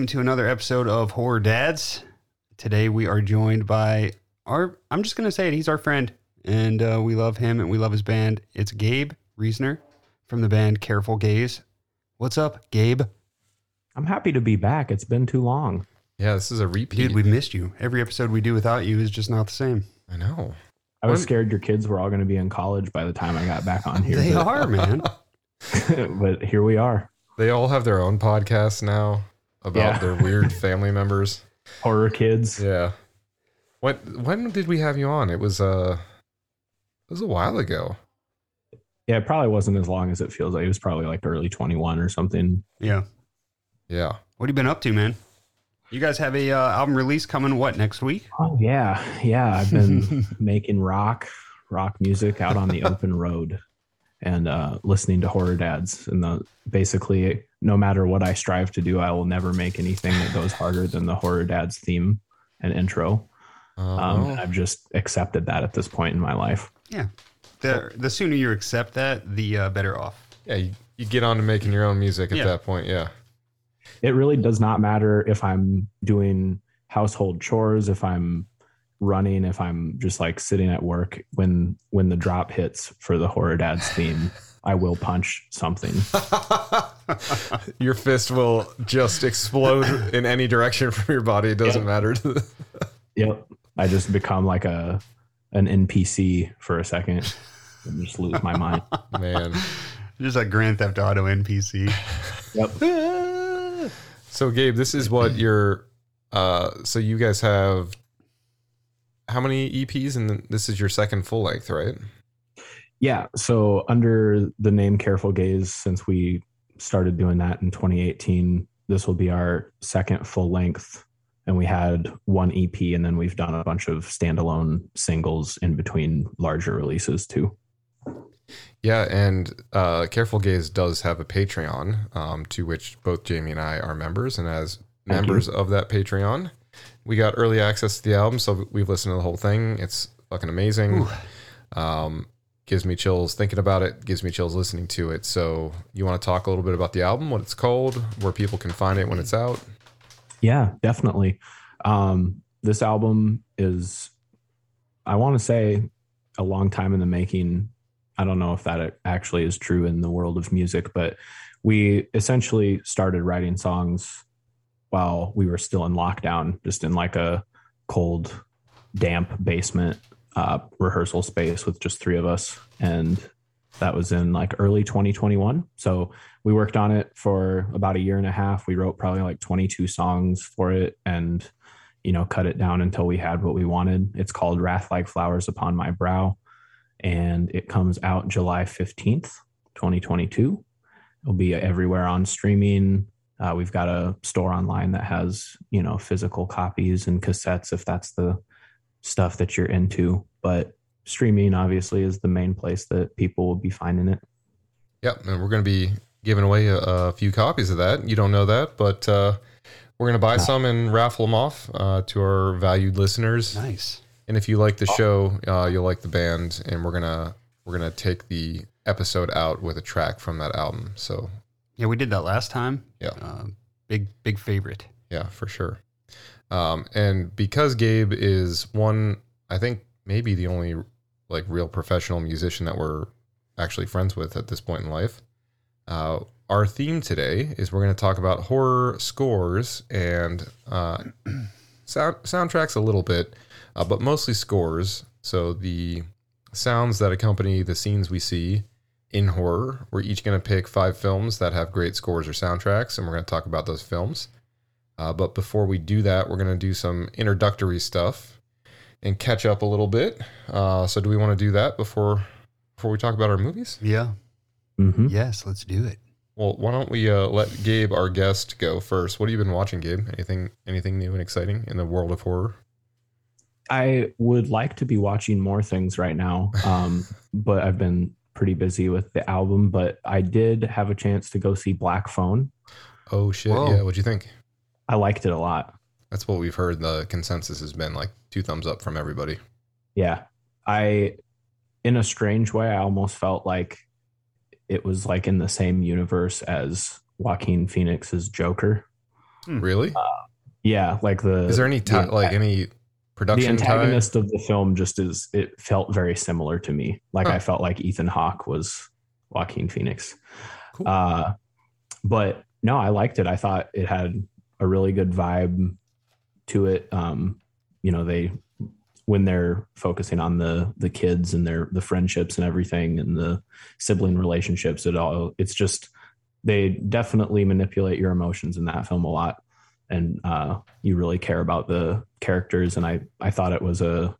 Welcome to another episode of Horror Dads. Today we are joined by our, I'm just going to say it, he's our friend, and uh, we love him and we love his band. It's Gabe Reasoner from the band Careful Gaze. What's up, Gabe? I'm happy to be back. It's been too long. Yeah, this is a repeat. Dude, we missed you. Every episode we do without you is just not the same. I know. I was When- scared your kids were all going to be in college by the time I got back on here. They but, are, man. but here we are. They all have their own podcasts now about Yeah. their weird family members. Horror kids. Yeah. When when did we have you on? It was uh it was a while ago. Yeah, it probably wasn't as long as it feels like. It was probably like early 21 or something. Yeah. Yeah. What have you been up to, man? You guys have a uh, album release coming, what, next week? Oh, yeah. Yeah. I've been making rock, rock music out on the open road and uh, listening to horror dads. And the, basically, no matter what I strive to do, I will never make anything that goes harder than the horror dads theme and intro. Um, and I've just accepted that at this point in my life. Yeah. The, the sooner you accept that, the uh, better off. yeah, you, you get on to making your own music at Yeah. that point. Yeah. it really does not matter if I'm doing household chores, if I'm running, if I'm just like sitting at work when when the drop hits for the horror dads theme, I will punch something. your fist will just explode in any direction from your body. It doesn't Yep. matter. Yep. I just become like a an NPC for a second and just lose my mind. Man. Just like Grand Theft Auto NPC. Yep. So Gabe, this is what your uh so you guys have how many EPs and this is your second full length, right? Yeah. So under the name Careful Gaze, since we started doing that in 2018, this will be our second full length. And we had one EP, and then we've done a bunch of standalone singles in between larger releases too. Yeah, and uh, Careful Gaze does have a Patreon, um, to which both Jamie and I are members. And as Thank members of that Patreon, we got early access to the album, so we've listened to the whole thing. It's fucking amazing. Um, gives me chills thinking about it. Gives me chills listening to it. So you want to talk a little bit about the album, what it's called, where people can find it when it's out? Yeah, definitely. Um, this album is, I want to say, a long time in the making. I don't know if that actually is true in the world of music, but we essentially started writing songs while we were still in lockdown, just in like a cold, damp basement uh, rehearsal space with just three of us. And that was in like early 2021. So we worked on it for about a year and a half. We wrote probably like 22 songs for it and, you know, cut it down until we had what we wanted. It's called Wrath Like Flowers Upon My Brow. And it comes out July 15th, 2022. It'll be everywhere on streaming. Uh, we've got a store online that has, you know, physical copies and cassettes if that's the stuff that you're into. But streaming obviously is the main place that people will be finding it. Yep, and we're going to be giving away a, a few copies of that. You don't know that, but uh, we're going to buy No. some and raffle them off uh, to our valued listeners. Nice. And if you like the show, uh, you'll like the band, and we're gonna we're gonna take the episode out with a track from that album. So Yeah, we did that last time. Yeah. Uh, big, big favorite. yeah, for sure. Um, and because Gabe is one, I think maybe the only like real professional musician that we're actually friends with at this point in life. Uh, our theme today is we're going to talk about horror scores and uh, sound soundtracks a little bit, uh, but mostly scores. So the sounds that accompany the scenes we see in horror. We're each going to pick five films that have great scores or soundtracks, and we're going to talk about those films. Uh, but before we do that, we're going to do some introductory stuff and catch up a little bit. Uh, so, do we want to do that before before we talk about our movies? Yeah. Mm-hmm. Yes, let's do it. Well, why don't we uh, let Gabe, our guest, go first? What have you been watching, Gabe? Anything anything new and exciting in the world of horror? I would like to be watching more things right now, um, but I've been pretty busy with the album. But I did have a chance to go see Black Phone. Oh shit! Whoa. Yeah, what'd you think? I liked it a lot. That's what we've heard. The consensus has been like two thumbs up from everybody. Yeah, I, in a strange way, I almost felt like it was like in the same universe as Joaquin Phoenix's Joker. Hmm. Really? Uh, yeah, like the Is there any ti the- like any the production tie? antagonist of the film just is it felt very similar to me. Like Huh. I felt like Ethan Hawke was Joaquin Phoenix. Cool. Uh, but no, I liked it. I thought it had a really good vibe to it. Um, you know, they when they're focusing on the the kids and their the friendships and everything and the sibling relationships, it all it's just they definitely manipulate your emotions in that film a lot. And uh, you really care about the characters. And I, I thought it was a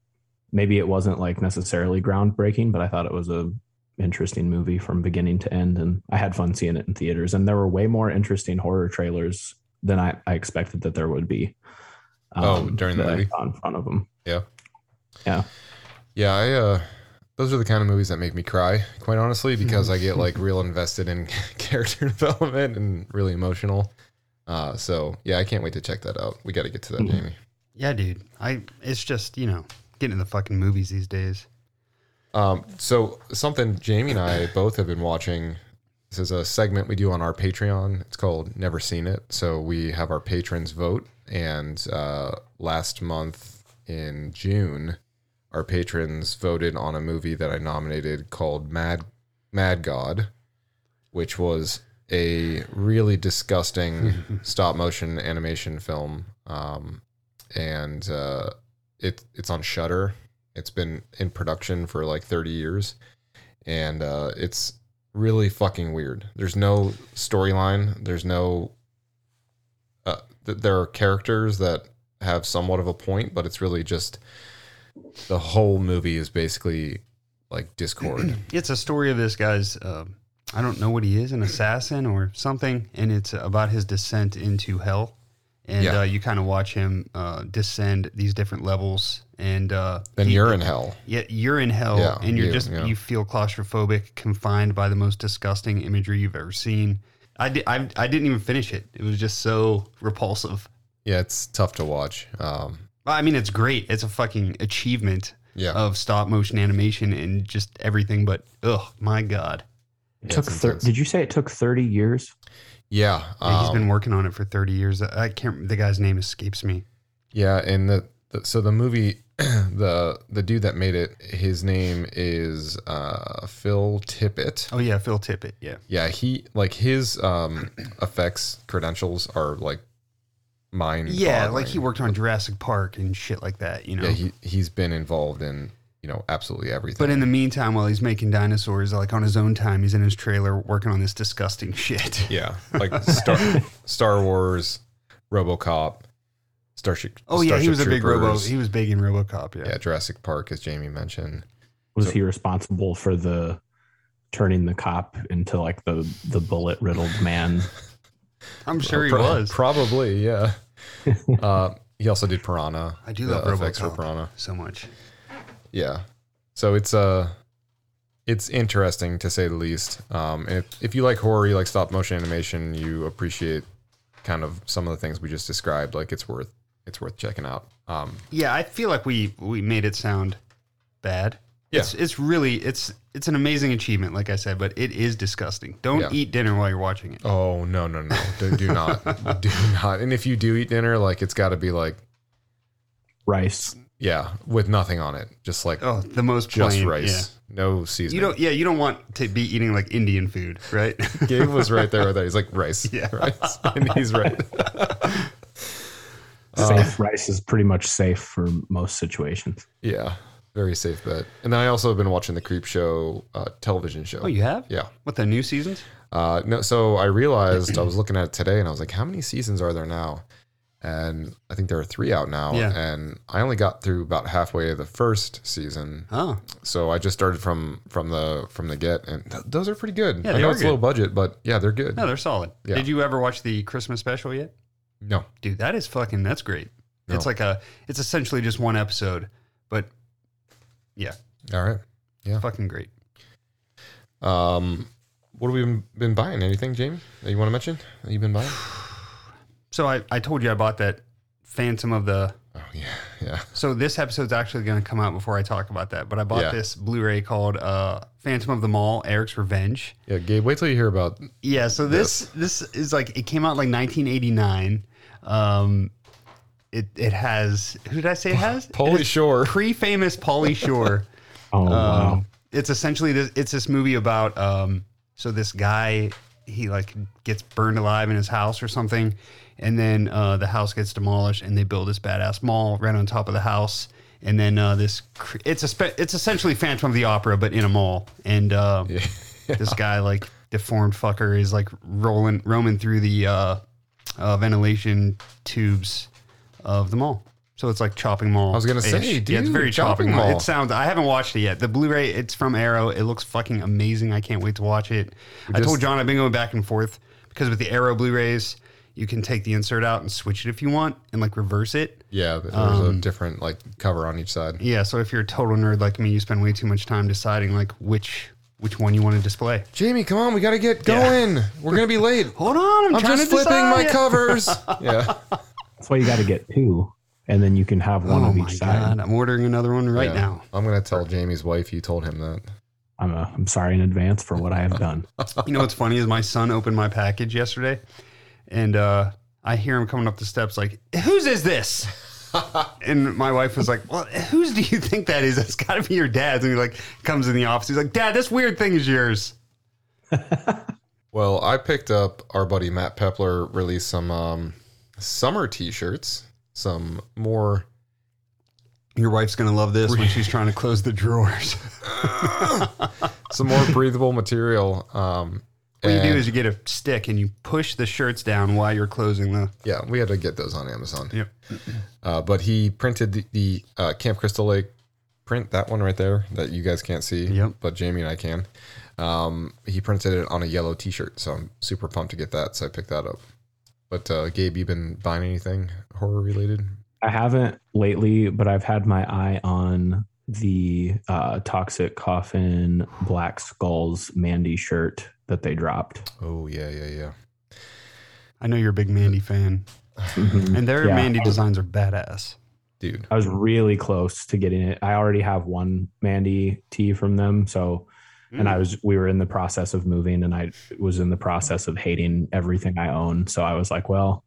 maybe it wasn't like necessarily groundbreaking, but I thought it was a interesting movie from beginning to end and i had fun seeing it in theaters and there were way more interesting horror trailers than i, I expected that there would be um, Oh, during the movie? in front of them Yeah, yeah, yeah. I uh those are the kind of movies that make me cry, quite honestly, because I get like real invested in character development and really emotional. Uh so yeah, I can't wait to check that out. We got to get to that, Mhm. Jamie. Yeah, dude. I it's just you know getting in the fucking movies these days. Um so something Jamie and I both have been watching this is a segment we do on our Patreon. It's called Never Seen It. So we have our patrons vote and uh last month in June our patrons voted on a movie that I nominated called Mad Mad God, which was a really disgusting stop motion animation film. Um, and uh, it it's on Shudder. It's been in production for like 30 years, and uh, it's really fucking weird. There's no storyline. There's no. Uh, th- there are characters that have somewhat of a point, but it's really just the whole movie is basically like discord. It's a story of this guy's. Uh, I don't know what he is, an assassin or something, and it's about his descent into hell. And Yeah. uh, you kind of watch him uh, descend these different levels, and uh, then he- you're in hell. Yeah, you're in hell, Yeah, and you're you- just yeah. you feel claustrophobic, confined by the most disgusting imagery you've ever seen. I, di- I, I didn't even finish it. It was just so repulsive. Yeah, it's tough to watch. Um, I mean, it's great. It's a fucking achievement yeah, of stop motion animation and just everything. But oh my god, it took thir- did you say it took 30 years yeah. Yeah, he's um, been working on it for thirty years. I can't. The guy's name escapes me. Yeah, and the, the so the movie, the the dude that made it, his name is uh, Phil Tippett. Oh yeah, Phil Tippett. Yeah. Yeah, he like his um, effects credentials are like mine. Yeah, like he worked on Jurassic Park and shit like that. You know. Yeah, he he's been involved in you know absolutely everything. but in the meantime, while he's making dinosaurs, like on his own time, he's in his trailer working on this disgusting shit. yeah, like Star Star Wars, RoboCop, Starship. Oh yeah, he Starship was a big Robo. He was big in RoboCop. Yeah. yeah, Jurassic Park, as Jamie mentioned. was So- he responsible for the turning the cop into like the the bullet riddled man I'm sure he Pro- was. Probably, yeah. uh, he also did Piranha. I do the love effects for RoboCop. Piranha. so much. Yeah. So it's uh it's interesting to say the least. Um, if, if you like horror, you like stop motion animation, you appreciate kind of some of the things we just described. Like it's worth it's worth checking out. Um, Yeah, I feel like we we made it sound bad. Yeah. It's it's really it's it's an amazing achievement, like I said, but it is disgusting. Don't Yeah. eat dinner while you're watching it. oh no no no! Do, do not do not. And if you do eat dinner, like it's got to be like rice yeah, with nothing on it, just like Oh, the most just plain, rice, no Yeah. seasoning. You don't. Yeah, you don't want to be eating like Indian food, right? Gabe was right there with that. He's like rice, Yeah. rice, and he's right. Uh, safe rice is pretty much safe for most situations Yeah, very safe bet. And then I also have been watching the Creep Show uh, television show. oh, you have? Yeah. What the new seasons? Uh, no, so I realized I was looking at it today, and I was like, how many seasons are there now? And I think there are three out now. Yeah. And I only got through about halfway of the first season, Oh, so I just started from from the from the get, and th- those are pretty good. Yeah, I they know are it's low budget, but yeah, they're good. no, they're solid. Yeah. Did you ever watch the Christmas special yet? No, Dude, that is fucking. That's great. No. It's like a. It's essentially just one episode, but yeah, all right. Yeah. fucking great. Um, what have we been, been buying? Anything, Jamie? That you want to mention? That you've been buying? So I, I told you I bought that Phantom of the Oh yeah, Yeah. So this episode's actually going to come out before I talk about that. But I bought Yeah. this Blu-ray called uh, Phantom of the Mall: Eric's Revenge. Yeah, Gabe, wait till you hear about Yeah. So this this is like it came out like 1989. Um, it it has who did I say it has? It Pauly Shore. pre-famous Pauly Shore. Oh wow. Um, it's essentially this. It's this movie about um. So this guy, he like gets burned alive in his house or something, and then uh, the house gets demolished, and they build this badass mall right on top of the house. And then uh, this, cr- it's a spe- it's essentially Phantom of the Opera, but in a mall. And uh, this guy, like deformed fucker, is like rolling roaming through the uh, uh, ventilation tubes of the mall. So it's like chopping mall. I was gonna say, yeah, it's dude, very chopping, Chopping mall. Mall. It sounds. I haven't watched it yet. The Blu-ray, it's from Arrow. It looks fucking amazing. I can't wait to watch it. I just- told John I've been going back and forth because with the Arrow Blu-rays, you can take the insert out and switch it if you want, and like reverse it. Yeah, there's Um, a different like cover on each side. Yeah. So if you're a total nerd like me, you spend way too much time deciding like which which one you want to display. Jamie, come on, we got to get going. We're gonna be late. Hold on, I'm, I'm trying just to flipping my decide. covers. Yeah. That's why you got to get two, and then you can have one Oh of my each god, side. I'm ordering another one right Yeah. now. I'm gonna tell Jamie's wife you told him that. I'm uh, I'm sorry in advance for what I have done. You know what's funny is my son opened my package yesterday, and uh, I hear him coming up the steps like, "Whose is this?" and my wife was like, "Well, whose do you think that is? That's got to be your dad's." And he like comes in the office. He's like, "Dad, this weird thing is yours." Well, I picked up our buddy Matt Pepler released some um, summer T-shirts, some more. Your wife's gonna love this when she's trying to close the drawers. some more breathable material. Um, What you do is you get a stick and you push the shirts down while you're closing the. yeah, we had to get those on Amazon. Yep. Uh, but he printed the, the uh, Camp Crystal Lake print, that one right there that you guys can't see, Yep. but Jamie and I can. Um, he printed it on a yellow T-shirt, so I'm super pumped to get that. So I picked that up. But uh, Gabe, you been buying anything horror related? I haven't lately, but I've had my eye on the uh, Toxic Coffin Black Skulls Mandy shirt that they dropped. Oh yeah, yeah, yeah. I know you're a big Mandy fan, and their Yeah. Mandy designs are badass. Dude, I was really close to getting it. I already have one Mandy tee from them, so and I mm. was we were in the process of moving, and I was in the process of hating everything I own. So I was like, well,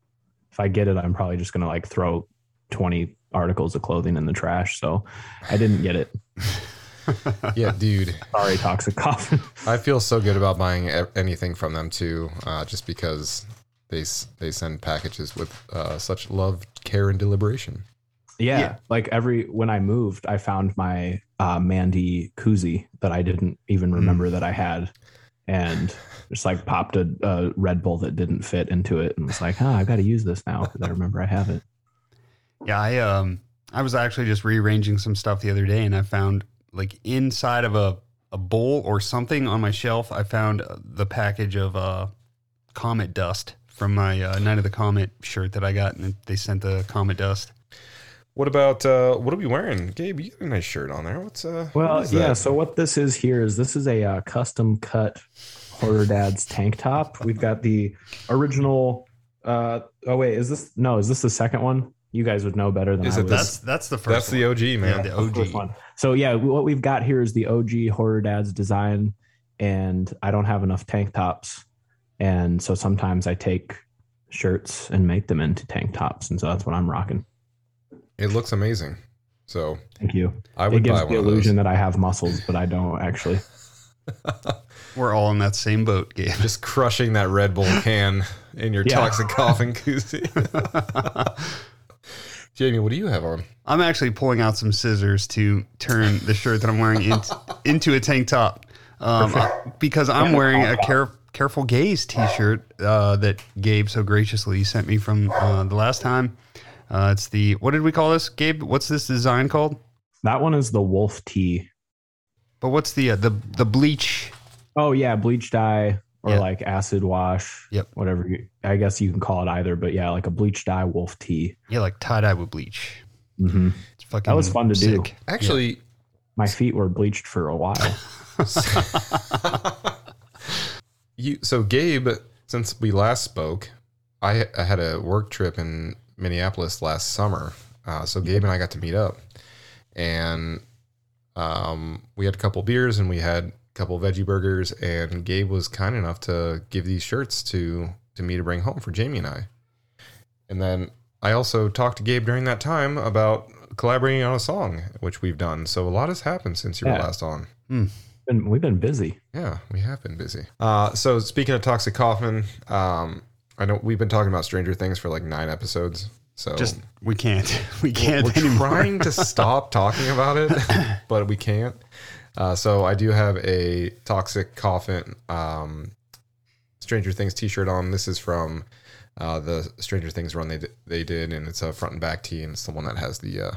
if I get it, I'm probably just gonna like throw twenty articles of clothing in the trash. So I didn't get it. yeah, dude. Sorry, Toxic Coffin. I feel so good about buying anything from them too, uh, just because they they send packages with uh, such love, care, and deliberation. Yeah, Yeah. like every when I moved, I found my uh, Mandy koozie that I didn't even remember that I had, and just like popped a, a Red Bull that didn't fit into it, and was like, "Huh, I've got to use this now because I remember I have it." Yeah, I um I was actually just rearranging some stuff the other day and I found like inside of a a bowl or something on my shelf, I found uh, the package of uh comet dust from my uh, Night of the Comet shirt that I got and they sent the comet dust. What about uh, what are we wearing, Gabe? You got a nice shirt on there. What's uh? Well, is yeah. So what this is here is this is a uh, custom cut horror dad's tank top. We've got the original. Uh, oh wait, is this no? Is this the second one? You guys would know better than Is I it would. That's that's the first that's the. OG man. the the OG. one. So yeah, what we've got here is the OG horror dad's design, and I don't have enough tank tops, and so sometimes I take shirts and make them into tank tops, and so that's what I'm rocking. It looks amazing. So Thank you. I It would gives buy the one illusion that I have muscles, but I don't actually. We're all in that same boat, Gabe. Just crushing that Red Bull can in your Yeah. Toxic Coffin koozie. Jamie, what do you have on? I'm actually pulling out some scissors to turn the shirt that I'm wearing into, into a tank top um, uh, because I'm wearing a care, Careful Gaze t-shirt uh, that Gabe so graciously sent me from uh, the last time. Uh, it's the what did we call this, Gabe? What's this design called? That one is the wolf tee. But what's the uh, the the bleach? Oh yeah, bleach dye or Yeah. like acid wash. Yep. Whatever. You, I guess you can call it either, but yeah, like a bleach dye wolf tee. Yeah, like tie dye with bleach. hmm It's fucking That was fun to do. sick. Actually, My feet were bleached for a while. you so Gabe, since we last spoke, I, I had a work trip in Minneapolis last summer, Uh, so Gabe and I got to meet up, and um, we had a couple beers and we had a couple veggie burgers. And Gabe was kind enough to give these shirts to to me to bring home for Jamie and I. And then I also talked to Gabe during that time about collaborating on a song, which we've done. So a lot has happened since you were last on. Been, we've been busy. Yeah, we have been busy. Uh, so speaking of Toxic Coffin, um, I know we've been talking about Stranger Things for like nine episodes. So Just we can't. We can't we're anymore. trying to stop talking about it, but we can't. Uh, so I do have a Toxic Coffin um, Stranger Things T-shirt on. This is from uh, the Stranger Things run they di- they did, and it's a front and back tee, and it's the one that has the uh,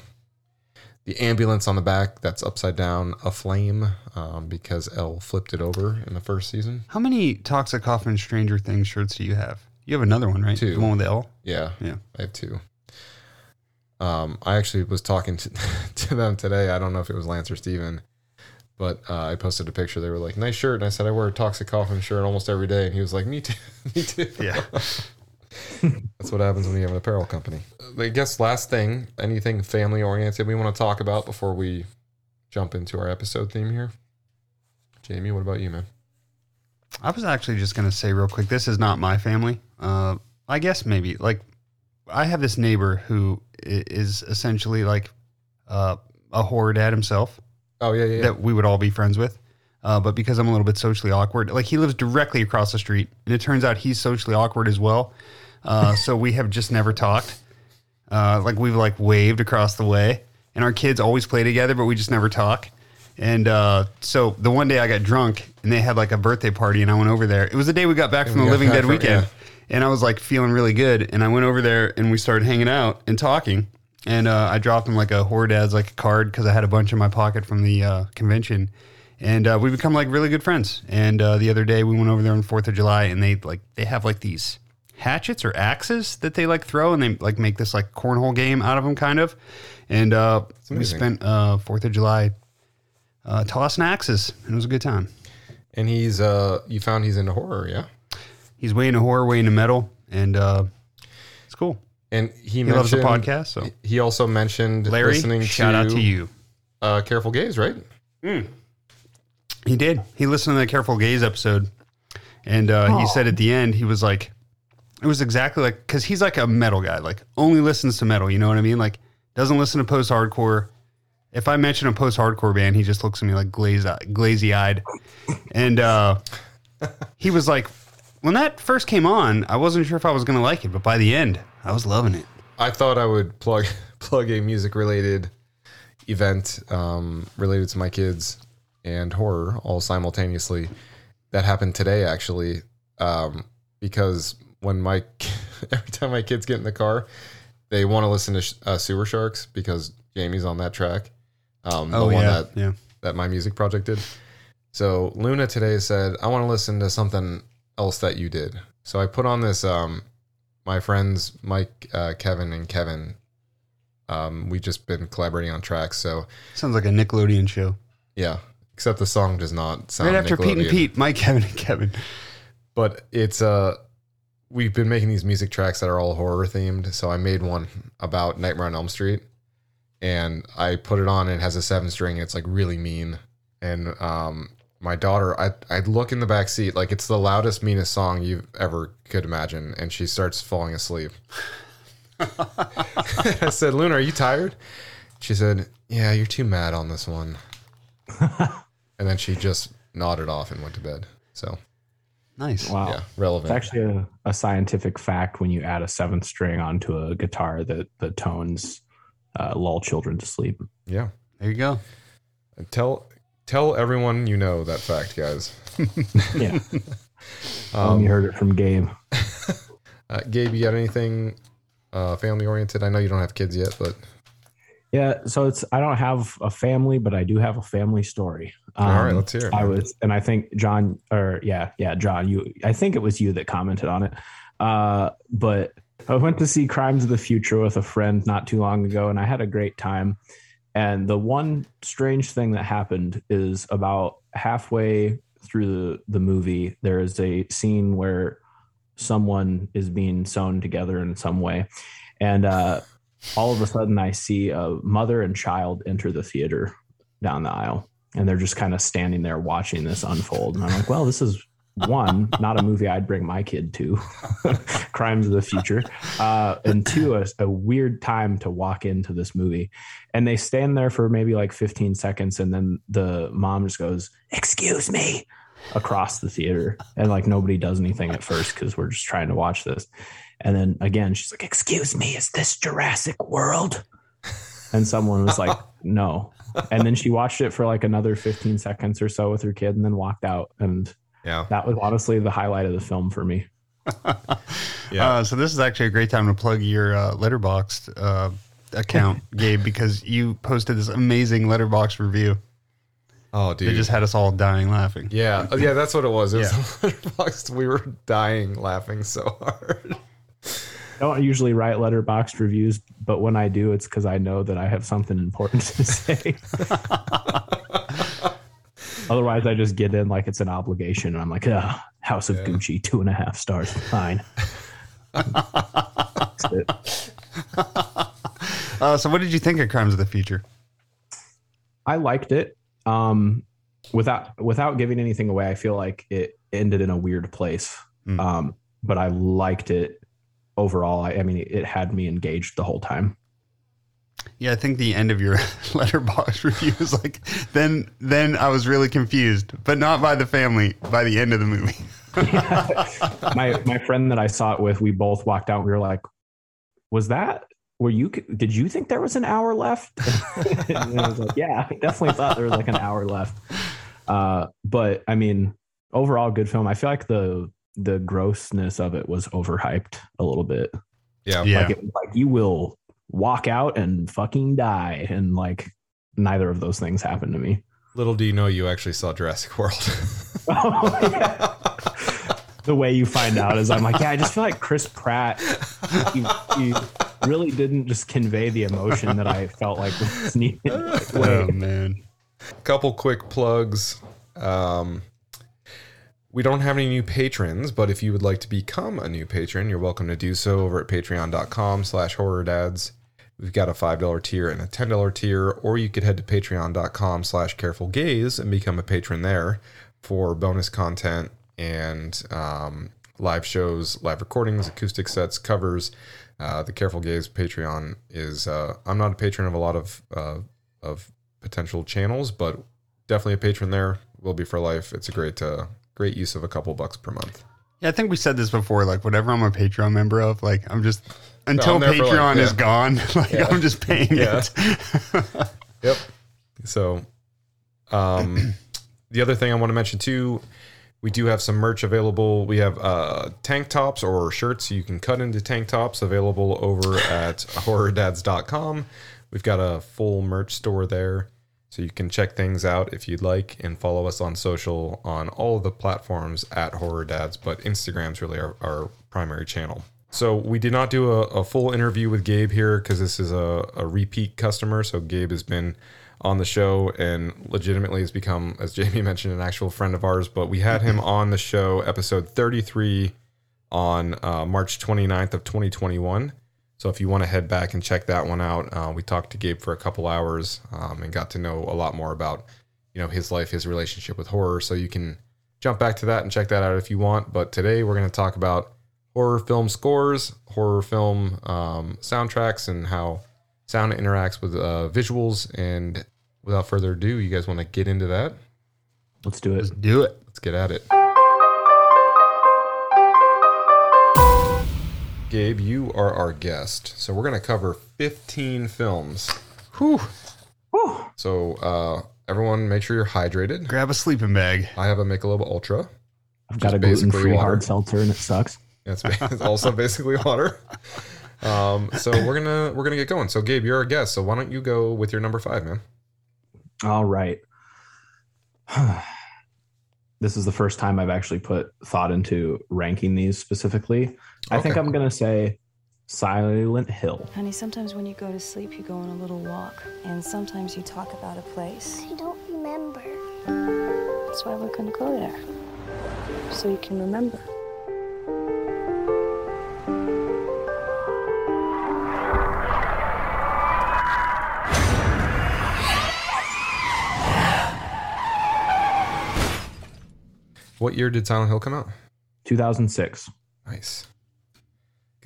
the ambulance on the back that's upside down, aflame, um, because El flipped it over in the first season. How many Toxic Coffin Stranger Things shirts do you have? You have another one, right? Two. The one with the L. Yeah, Yeah. I have two. Um, I actually was talking to, to them today. I don't know if it was Lance or Steven, but uh, I posted a picture. They were like, "Nice shirt," and I said, "I wear a Toxic Coffin shirt almost every day," and he was like, "Me too, me too." Yeah. That's what happens when you have an apparel company. I guess last thing, anything family oriented we want to talk about before we jump into our episode theme here. Jamie, what about you, man? I was actually just gonna say real quick. This is not my family. Uh, I guess maybe like I have this neighbor who is essentially like uh, a horror dad himself Oh yeah, yeah. yeah. that we would all be friends with. Uh, but because I'm a little bit socially awkward, like he lives directly across the street, and it turns out he's socially awkward as well. Uh, so we have just never talked. Uh, like we've like waved across the way, and our kids always play together, but we just never talk. And uh, so the one day I got drunk, and they had like a birthday party, and I went over there. It was the day we got back from the Living Dead from- weekend, yeah. and I was like feeling really good. And I went over there, and we started hanging out and talking. And uh, I dropped him like a horror dad's like a card because I had a bunch in my pocket from the uh, convention, and uh, we become like really good friends. And uh, the other day we went over there on Fourth of July, and they like they have like these hatchets or axes that they like throw, and they like make this like cornhole game out of them, kind of. And uh, we spent uh, Fourth of July uh, tossing axes, and it was a good time. and he's uh, you found he's into horror, yeah. He's way into horror, way into metal, and uh, it's cool. And he, He loves the podcast, so He also mentioned Larry, listening shout to, out to you. Uh, Careful Gaze, right? He did. He listened to the Careful Gaze episode, and uh, he said at the end he was like, it was exactly like because he's like a metal guy, like only listens to metal. You know what I mean? Like doesn't listen to post hardcore. If I mention a post hardcore band, he just looks at me like glazed, glazy eyed, and uh, he was like, when that first came on, I wasn't sure if I was gonna like it, but by the end, I was loving it. I thought I would plug plug a music related event um, related to my kids and horror all simultaneously. That happened today, actually, um, because when my every time my kids get in the car, they want to listen to sh- uh, Sewer Sharks because Jamie's on that track. Um, the Oh one yeah, that yeah. that my music project did. So Luna today said, "I want to listen to something else that you did." So I put on this. Um, my friends Mike, uh, Kevin, and Kevin. Um, we just been collaborating on tracks. So Sounds like a Nickelodeon show. yeah, except the song does not sound Right after Pete and Pete, Mike, Kevin, and Kevin. but it's uh we've been making these music tracks that are all horror themed so i made one about nightmare on elm street and i put it on and it has a seven string it's like really mean and um my daughter i i look in the back seat like it's the loudest meanest song you ever could imagine and she starts falling asleep i said luna are you tired she said yeah you're too mad on this one and then she just nodded off and went to bed so Nice. Wow. yeah relevant It's actually a, a scientific fact when you add a seventh string onto a guitar that the tones uh, lull children to sleep. yeah There you go. Tell tell everyone you know that fact, guys. Yeah. um, Um, you heard it from Gabe. uh, Gabe, you got anything uh, family oriented? I know you don't have kids yet, but Yeah, so it's I don't have a family, but I do have a family story. Um, all right, let's hear it. I was, and I think John, or yeah, yeah, John, you, I think it was you that commented on it. Uh, but I went to see Crimes of the Future with a friend not too long ago, and I had a great time. And the one strange thing that happened is about halfway through the, the movie, there is a scene where someone is being sewn together in some way. And uh, all of a sudden I see a mother and child enter the theater down the aisle. And they're just kind of standing there watching this unfold. And I'm like, well, this is one, not a movie I'd bring my kid to, Crimes of the Future, uh, and two, a, a, weird time to walk into this movie. And they stand there for maybe like 15 seconds, and then the mom just goes, "Excuse me," across the theater, and like nobody does anything at first because we're just trying to watch this. And then again, she's like, "Excuse me, is this Jurassic World?" And someone was like, "No." And then she watched it for like another 15 seconds or so with her kid, and then walked out and yeah. That was honestly the highlight of the film for me. yeah. Uh, so this is actually a great time to plug your uh, Letterboxd uh, account, Gabe, because you posted this amazing Letterboxd review. Oh, dude! It just had us all dying laughing. Yeah, oh, yeah, that's what it was. It was yeah. Letterboxd. We were dying laughing so hard. I don't usually write Letterboxd reviews, but when I do, it's because I know that I have something important to say. Otherwise, I just get in like it's an obligation, and I'm like, ah, House of yeah. Gucci, two and a half stars, fine. uh, so, what did you think of Crimes of the Future? I liked it. Um, without without giving anything away, I feel like it ended in a weird place. Mm. Um, but I liked it overall. I, I mean, it had me engaged the whole time. Yeah, I think the end of your Letterboxd review was like then then I was really confused, but not by the family, by the end of the movie. my my friend that I saw it with, we both walked out. We were like, "Was that? Were you? Did you think there was an hour left?" and I was like, "Yeah, I definitely thought there was like an hour left." Uh, but I mean, overall, good film. I feel like the the grossness of it was overhyped a little bit. Yeah, yeah. Like, it, like you will walk out and fucking die. And like neither of those things happened to me. Little do you know, you actually saw Jurassic World. oh, yeah. the way you find out is I'm like, yeah, I just feel like Chris Pratt, he, he really didn't just convey the emotion that I felt like was needed. oh, man. Couple quick plugs. Um, we don't have any new patrons, but if you would like to become a new patron, you're welcome to do so over at patreon.com slash horror dads. We've got a $5 tier and a $10 tier, or you could head to patreon.com slash careful gaze and become a patron there for bonus content and um, live shows, live recordings, acoustic sets, covers. Uh, the Careful Gaze Patreon is, uh, I'm not a patron of a lot of, uh, of potential channels, but definitely a patron there. Will be for life. It's a great, uh, great use of a couple bucks per month. Yeah, I think we said this before. Like, whatever I'm a Patreon member of, like, I'm just until no, Patreon like, yeah. is gone, like, yeah. I'm just paying yeah. it. yep. So, um, the other thing I want to mention too, we do have some merch available. We have uh, tank tops or shirts you can cut into tank tops available over at horrordads.com. We've got a full merch store there. So you can check things out if you'd like and follow us on social on all of the platforms at Horror Dads, but Instagram's really our, our primary channel. So we did not do a, a full interview with Gabe here because this is a, a repeat customer. So Gabe has been on the show and legitimately has become, as Jamie mentioned, an actual friend of ours. But we had him on the show, episode 33 on uh, March 29th of 2021. So if you want to head back and check that one out, uh, we talked to Gabe for a couple hours um, and got to know a lot more about you know his life, his relationship with horror. So you can jump back to that and check that out if you want. But today we're going to talk about horror film scores, horror film um, soundtracks, and how sound interacts with uh, visuals. And without further ado, you guys want to get into that? Let's do it. Let's do it. Let's get at it. Gabe, you are our guest. So we're going to cover 15 films. Whew. Whew. So uh, everyone, make sure you're hydrated. Grab a sleeping bag. I have a Michelob Ultra. I've got a gluten-free hard seltzer, and it sucks. It's, it's also basically water. Um, so we're gonna we're gonna get going. So Gabe, you're our guest. So why don't you go with your number five, man? All right. this is the first time I've actually put thought into ranking these specifically. I okay. think I'm gonna say Silent Hill. Honey, sometimes when you go to sleep, you go on a little walk, and sometimes you talk about a place. I don't remember. That's why we're gonna go there, so you can remember. What year did Silent Hill come out? 2006. Nice.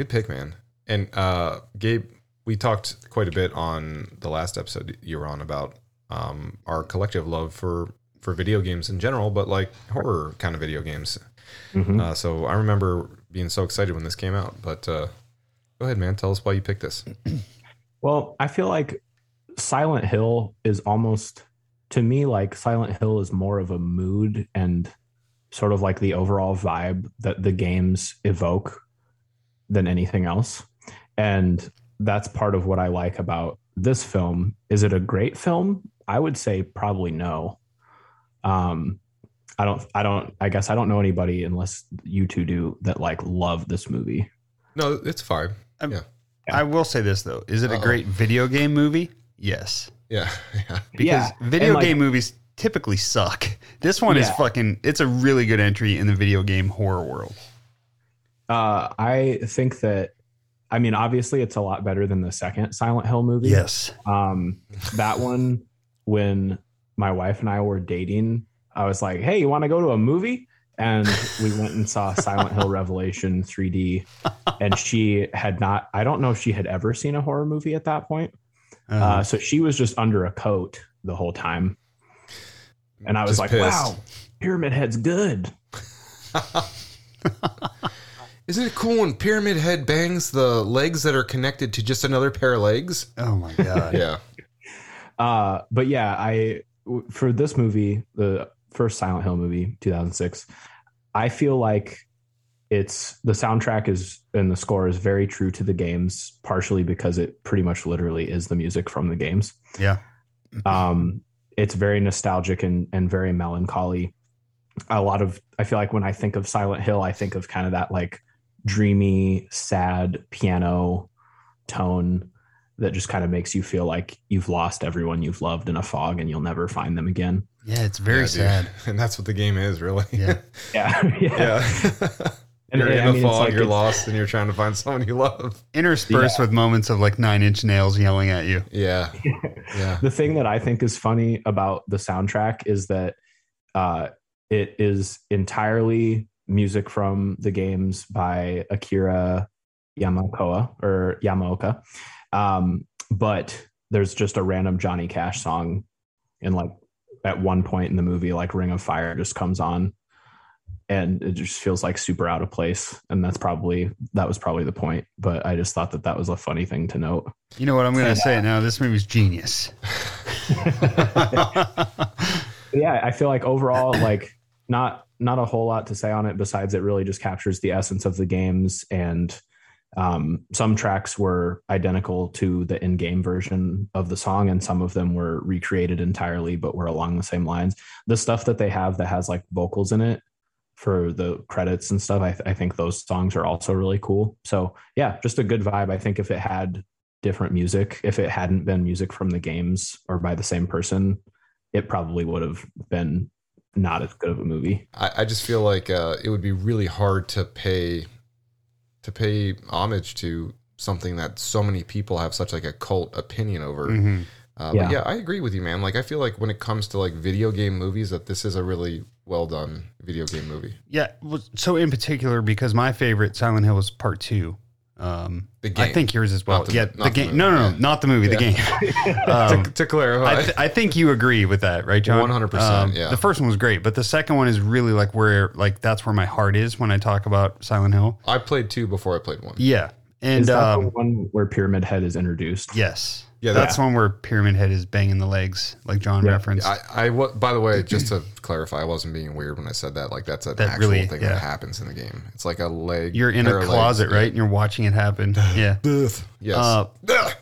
Good pick, man. And uh, Gabe, we talked quite a bit on the last episode you were on about um, our collective love for for video games in general, but like horror kind of video games. Mhm. Uh, so I remember being so excited when this came out. But uh, go ahead, man. Tell us why you picked this. Well, I feel like Silent Hill is almost to me like Silent Hill is more of a mood and sort of like the overall vibe that the games evoke than anything else. And that's part of what I like about this film. Is it a great film? I would say probably no. Um I don't I don't I guess I don't know anybody unless you two do that like love this movie. No, it's fine. I will say this though: is it a Uh-oh. great video game movie? Yes, Yeah, yeah. because Yeah, video like- game movies typically suck. This one is fucking. It's a really good entry in the video game horror world. Uh, I think that, I mean, obviously, it's a lot better than the second Silent Hill movie. Yes. Um, that one, when my wife and I were dating, I was like, "Hey, you want to go to a movie?" And we went and saw Silent Hill Revelation 3D. And she had not. I don't know if she had ever seen a horror movie at that point. Uh, Uh, so she was just under a coat the whole time. And I was Just like, pissed. "Wow, Pyramid Head's good." Isn't it cool when Pyramid Head bangs the legs that are connected to just another pair of legs? oh my god. Yeah. Uh, but yeah, I w- for this movie, the first Silent Hill movie, 2006, I feel like it's the soundtrack is and the score is very true to the games, partially because it pretty much literally is the music from the games. Yeah. Um, it's very nostalgic and and very melancholy. A lot of I feel like when I think of Silent Hill, I think of kind of that like dreamy, sad piano tone that just kind of makes you feel like you've lost everyone you've loved in a fog and you'll never find them again. Yeah, it's very Yeah, dude. sad. And that's what the game is, really. Yeah. Yeah. yeah. And you're in a mean, it's fog, like you're lost, and you're trying to find someone you love. Interspersed with moments of like nine inch nails yelling at you. Yeah. Yeah. the thing that I think is funny about the soundtrack is that uh, it is entirely music from the games by Akira Yamaoka or Yamaoka. Um, but there's just a random Johnny Cash song and like at one point in the movie, like Ring of Fire just comes on and it just feels like super out of place. And that's probably, that was probably the point. But I just thought that that was a funny thing to note. You know what I'm gonna say it now? This movie's genius. yeah i feel like overall like not not a whole lot to say on it besides it really just captures the essence of the games and um, some tracks were identical to the in-game version of the song and some of them were recreated entirely but were along the same lines. The stuff that they have that has like vocals in it for the credits and stuff I, th- I think those songs are also really cool. So yeah just a good vibe i think if it had different music. If it hadn't been music from the games or by the same person it probably would have been not as good of a movie. I, I just feel like uh, it would be really hard to pay to pay homage to something that so many people have such like a cult opinion over. Mhm. Uh, Yeah. But yeah, I agree with you, man. Like I feel like when it comes to like video game movies, that this is a really well done video game movie. Yeah. So in particular, because my favorite Silent Hill was part two. Um, The I think yours as well. Not the- yeah, not the the game. movie, no, no, no, not the movie. The game. Um, to, to clarify, I, th- I think you agree with that, right, John? 100%, Um, yeah. The first one was great, but the second one is really like where, like, that's where my heart is when I talk about Silent Hill. I played two before I played one. Yeah, and Is that um, the one where Pyramid Head is introduced? yes, Yeah, that's that- the one where Pyramid Head is banging the legs, like John Yeah. referenced. I, I by the way, just to clarify, I wasn't being weird when I said that. Like that's an That actual really- thing yeah. that happens in the game. It's like a leg. You're in a closet, legs. right? And you're watching it happen. yeah. Yes. Uh,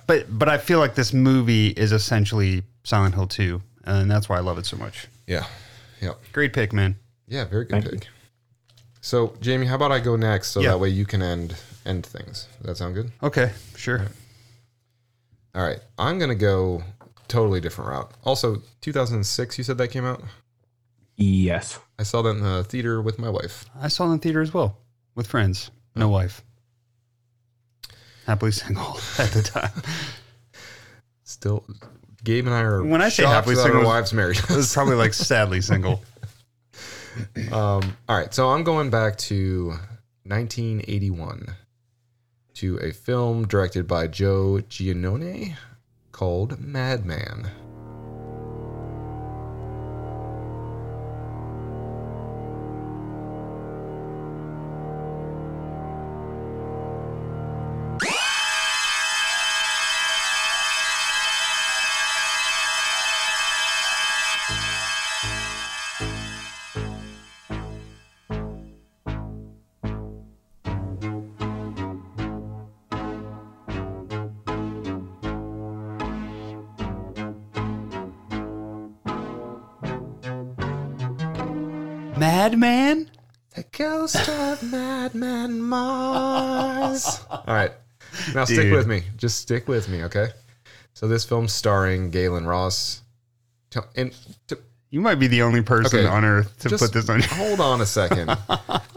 but but I feel like this movie is essentially Silent Hill 2, and that's why I love it so much. yeah. Yeah. Great pick, man. Yeah. Very good Thank you. pick. So, Jamie, how about I go next so Yeah. that way you can end end things? Does that sound good? Okay, sure. All right. I'm gonna go totally different route. Also, 2006. You said that came out. Yes. I saw that in the theater with my wife. I saw it in the theater as well with friends, no wife. Happily single at the time. Still, Gabe and I are When I say happily single, our wives married. It was probably like sadly single. Um, all right, so I'm going back to 1981 to a film directed by Joe Giannone called Madman. Madman Marz. All right. Now stick with me. Just stick with me, okay? So this film's starring Gaylen Ross. To- And to, You might be the only person Okay, on earth to just put this on. your- hold on a second.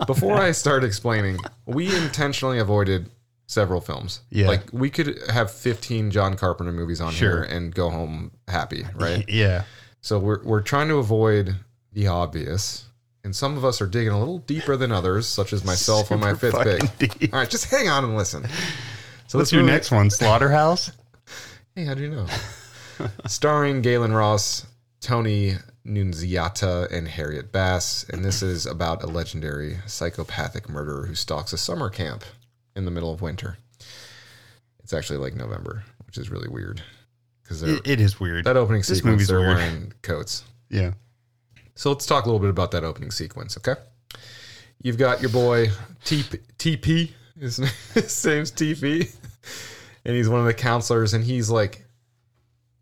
Before I start explaining, we intentionally avoided several films. Yeah. Like we could have 15 John Carpenter movies on Sure. here and go home happy, right? Yeah. So we're we're trying to avoid the obvious. And some of us are digging a little deeper than others, such as myself on my fifth pick. deep. All right, just hang on and listen. So What's your next one? Slaughterhouse? Hey, how do you know? Starring Gaylen Ross, Tony Nunziata, and Harriet Bass. And this is about a legendary psychopathic murderer who stalks a summer camp in the middle of winter. It's actually like November, which is really weird. Because It, it is weird. that opening this sequence, movie's they're weird. wearing coats. Yeah. So let's talk a little bit about that opening sequence, okay? You've got your boy TP, TP. His, name- his name's TP, and he's one of the counselors. And he's like,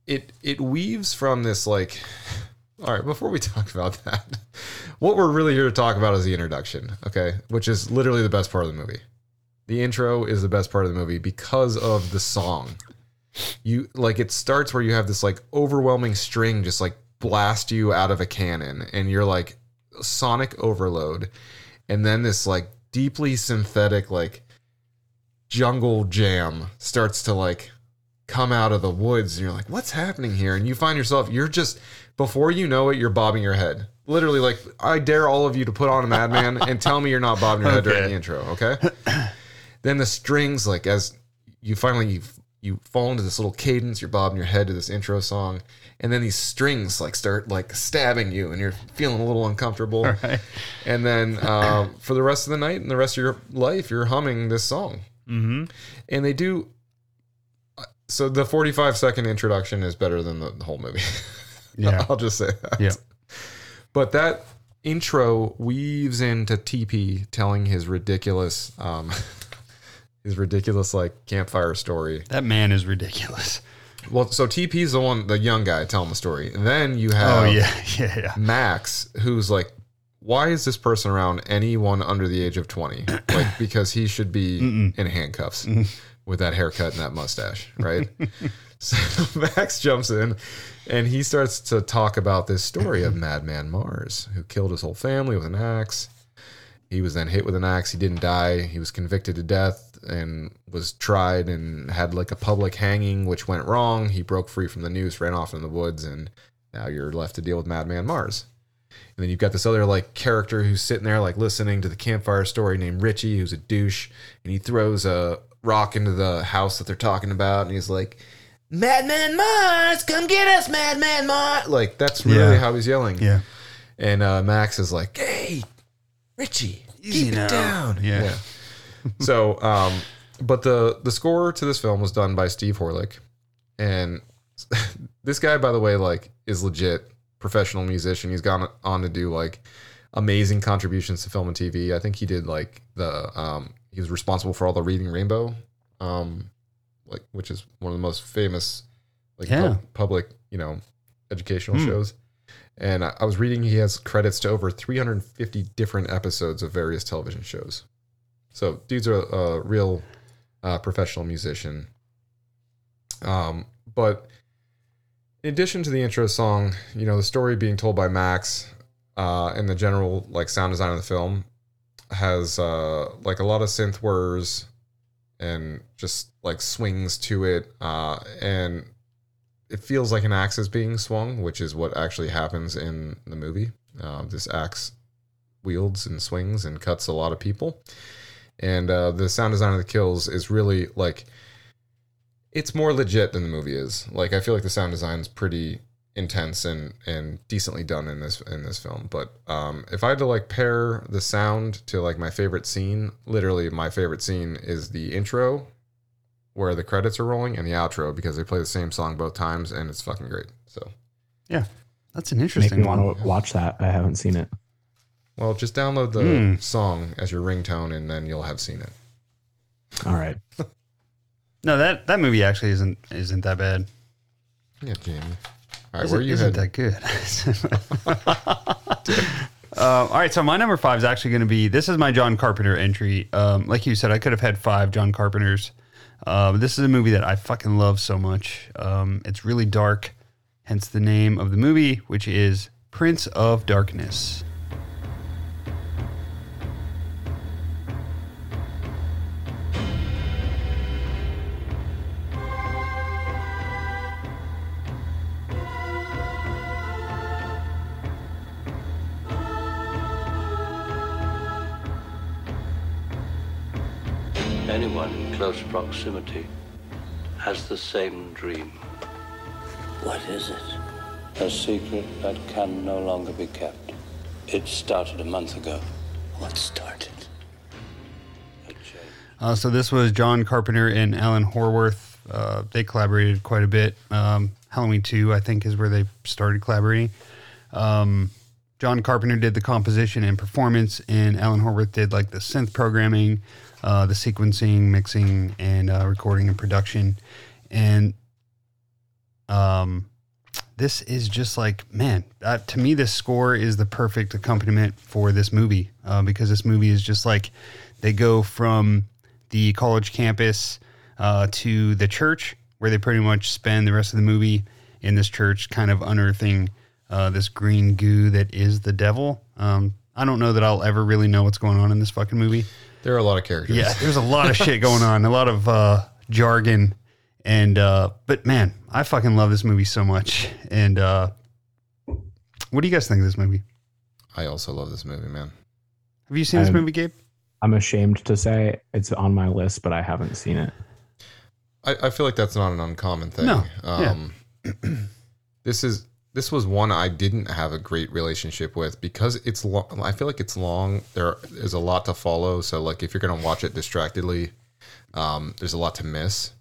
it it weaves from this like. All right, before we talk about that, what we're really here to talk about is the introduction, okay? Which is literally the best part of the movie. The intro is the best part of the movie because of the song. You like it starts where you have this like overwhelming string just like blast you out of a cannon and you're like sonic overload and then this like deeply synthetic like jungle jam starts to like come out of the woods and you're like what's happening here? And you find yourself you're just before you know it you're bobbing your head. Literally like i dare all of you to put on a madman and tell me you're not bobbing your head during the intro okay? Then the strings like as you finally you, you fall into this little cadence you're bobbing your head to this intro song and then these strings like start like stabbing you and you're feeling a little uncomfortable Right. and then um, for the rest of the night and the rest of your life you're humming this song Mm-hmm. and they do so the 45 second introduction is better than the, the whole movie Yeah. i'll just say that Yeah. but that intro weaves into TP telling his ridiculous um his ridiculous like campfire story. That man is ridiculous. Well, so TP's the one the young guy telling the story. And then you have Oh, yeah. Yeah. Yeah. Max who's like why is this person around anyone under the age of 20? Like because he should be in handcuffs with that haircut and that mustache, right? so Max jumps in and he starts to talk about this story of Madman Marz, who killed his whole family with an axe. He was then hit with an axe. He didn't die. He was convicted to death and was tried and had like a public hanging, which went wrong. He broke free from the noose, ran off in the woods, and now you're left to deal with Madman Marz. And then you've got this other like character who's sitting there like listening to the campfire story named Richie, who's a douche, and he throws a rock into the house that they're talking about, and he's like, "Madman Marz, come get us, Madman Marz!" Like that's really Yeah. how he's yelling. Yeah. And uh, Max is like, "Hey, Richie, Easy keep now." it down." Yeah. so, um, but the the score to this film was done by Steve Horelick, and this guy, by the way, like is legit professional musician. He's gone on to do like amazing contributions to film and TV. I think he did like the um, he was responsible for all the Reading Rainbow, um, like which is one of the most famous like Yeah. pub- public you know educational Hmm. shows. And I I was reading he has credits to over 350 different episodes of various television shows. So dude's a, a real uh, professional musician. Um, but in addition to the intro song, you know, the story being told by Max uh, and the general like sound design of the film has uh, like a lot of synth whirs and just like swings to it, uh, and it feels like an axe is being swung, which is what actually happens in the movie. Um, this axe wields and swings and cuts a lot of people. And uh, the sound design of the kills is really like it's more legit than the movie is. Like I feel like the sound design is pretty intense and and decently done in this in this film. But um, if I had to like pair the sound to like my favorite scene, literally my favorite scene is the intro where the credits are rolling and the outro because they play the same song both times and it's fucking great. So yeah, That's an interesting. Make interesting me one. want to watch that. I haven't seen it. Well, just download the Hmm. song as your ringtone and then you'll have seen it. All right. No, that that movie actually isn't isn't that bad. Yeah, Jamie. All right, Isn't, where you isn't heading? that good? Uh, all right, so my number five is actually going to be this is my John Carpenter entry. Um, like you said, I could have had five John Carpenters. Uh, this is a movie that I fucking love so much. Um, it's really dark, hence the name of the movie, which is Prince of Darkness. Anyone in close proximity has the same dream. What is it? A secret that can no longer be kept. It started a month ago. What started? Uh, so this was John Carpenter and Alan Howarth. Uh, they collaborated quite a bit. Um, Halloween 2, I think, is where they started collaborating. Um, John Carpenter did the composition and performance, and Alan Howarth did like the synth programming, uh, the sequencing, mixing, and uh, recording and production. And um, this is just like, man, uh, to me, this score is the perfect accompaniment for this movie uh, because this movie is just like they go from the college campus uh, to the church, where they pretty much spend the rest of the movie in this church, kind of unearthing uh, this green goo that is the devil. Um, I don't know that I'll ever really know what's going on in this fucking movie. There are a lot of characters. Yeah, there's a lot of shit going on, a lot of uh, jargon, and uh, but man, I fucking love this movie so much. And uh, what do you guys think of this movie? I also love this movie, man. Have you seen this Um, movie, Gabe? I'm ashamed to say it's on my list, but I haven't seen it. I, I feel like that's not an uncommon thing. No, Um, this is this was one I didn't have a great relationship with because it's long. I feel like it's long. There is a lot to follow. So like if you're gonna watch it distractedly, um, there's a lot to miss.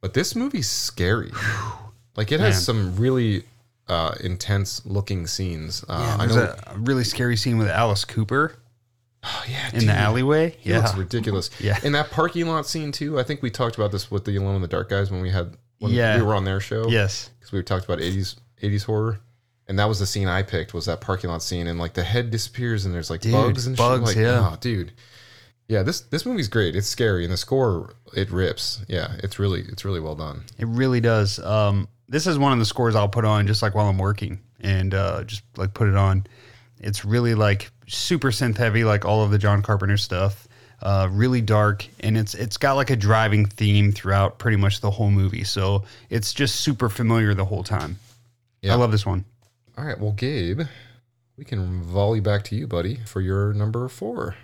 But this movie's scary. Like it has some really uh, intense looking scenes. Uh, I There's know. a, really scary scene with Alice Cooper oh, yeah, in dude. the alleyway. He Yeah, looks ridiculous. Yeah. In that parking lot scene too. I think we talked about this with the Alone in the Dark guys when we had when Yeah. we were on their show. yes, because we talked about 80s 80s horror and that was the scene i picked was that parking lot scene and like the head disappears and there's like Dude, bugs and bugs, shit like yeah. oh, dude yeah this this movie's great it's scary and the score it rips yeah it's really it's really well done it really does. Um, this is one of the scores I'll put on just like while I'm working and uh, just like put it on. It's really like super synth heavy, like all of the John Carpenter stuff. Uh, really dark, and it's it's got like a driving theme throughout pretty much the whole movie. So it's just super familiar the whole time. Yeah. I love this one. all right well gabe we can volley back to you buddy for your number four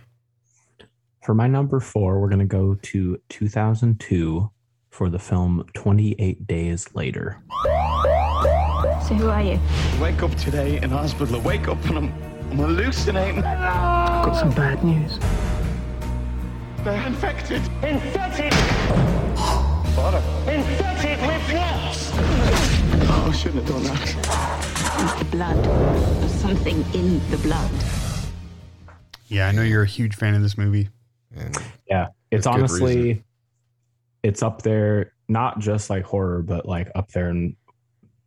For my number four, we're going to go to 2002 for the film 28 Days Later. So who are you? Wake up today in hospital. Wake up and I'm, I'm hallucinating. I've got some bad news. They're infected. Infected. What? Infected with what? Oh, I shouldn't have done that. It's The blood. There's something in the blood. Yeah, I know you're a huge fan of this movie. and Yeah, it's honestly, it's up there, not just like horror, but like up there in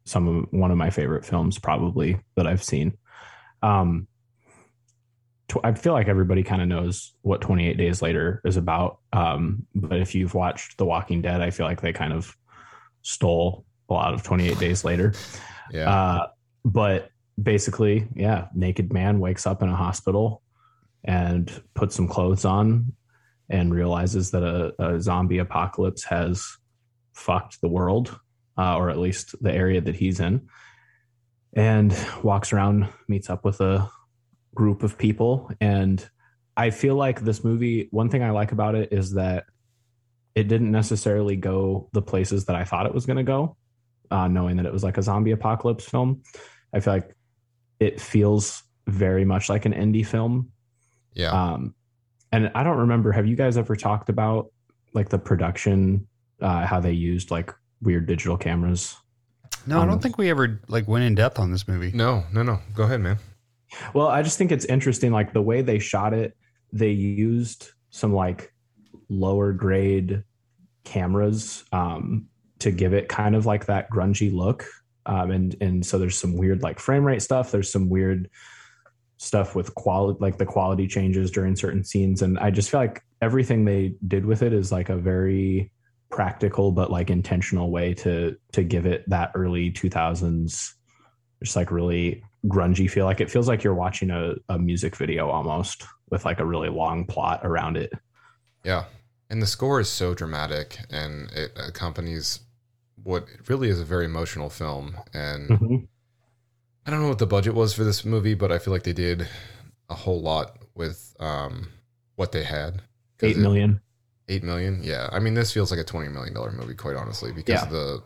some of one of my favorite films, probably that I've seen. Um, tw- I feel like everybody kind of knows what 28 Days Later is about. Um, but if you've watched The Walking Dead, I feel like they kind of stole a lot of 28 Days Later. yeah. Uh, but basically, yeah, naked man wakes up in a hospital and puts some clothes on and realizes that a, a zombie apocalypse has fucked the world, uh, or at least the area that he's in, and walks around, meets up with a group of people. And I feel like this movie one thing I like about it is that it didn't necessarily go the places that I thought it was going to go uh, knowing that it was like a zombie apocalypse film. I feel like it feels very much like an indie film. Yeah. Um, and I don't remember. Have you guys ever talked about like the production, uh, how they used like weird digital cameras? No, I Um, don't think we ever like went in depth on this movie. no, no, no. Go ahead, man. Well, I just think it's interesting, like the way they shot it. They used some like lower grade cameras um, to give it kind of like that grungy look, um, and and so there's some weird like frame rate stuff. There's some weird stuff with quality, like the quality changes during certain scenes, and I just feel like everything they did with it is like a very practical but like intentional way to to give it that early 2000s just like really grungy feel like it feels like you're watching a, a music video almost with like a really long plot around it Yeah. And the score is so dramatic and it accompanies what really is a very emotional film. And Mhm. I don't know what the budget was for this movie, but I feel like they did a whole lot with um, what they had. eight it- million Eight million, yeah. I mean, this feels like a twenty million dollar movie, quite honestly, because Yeah. of the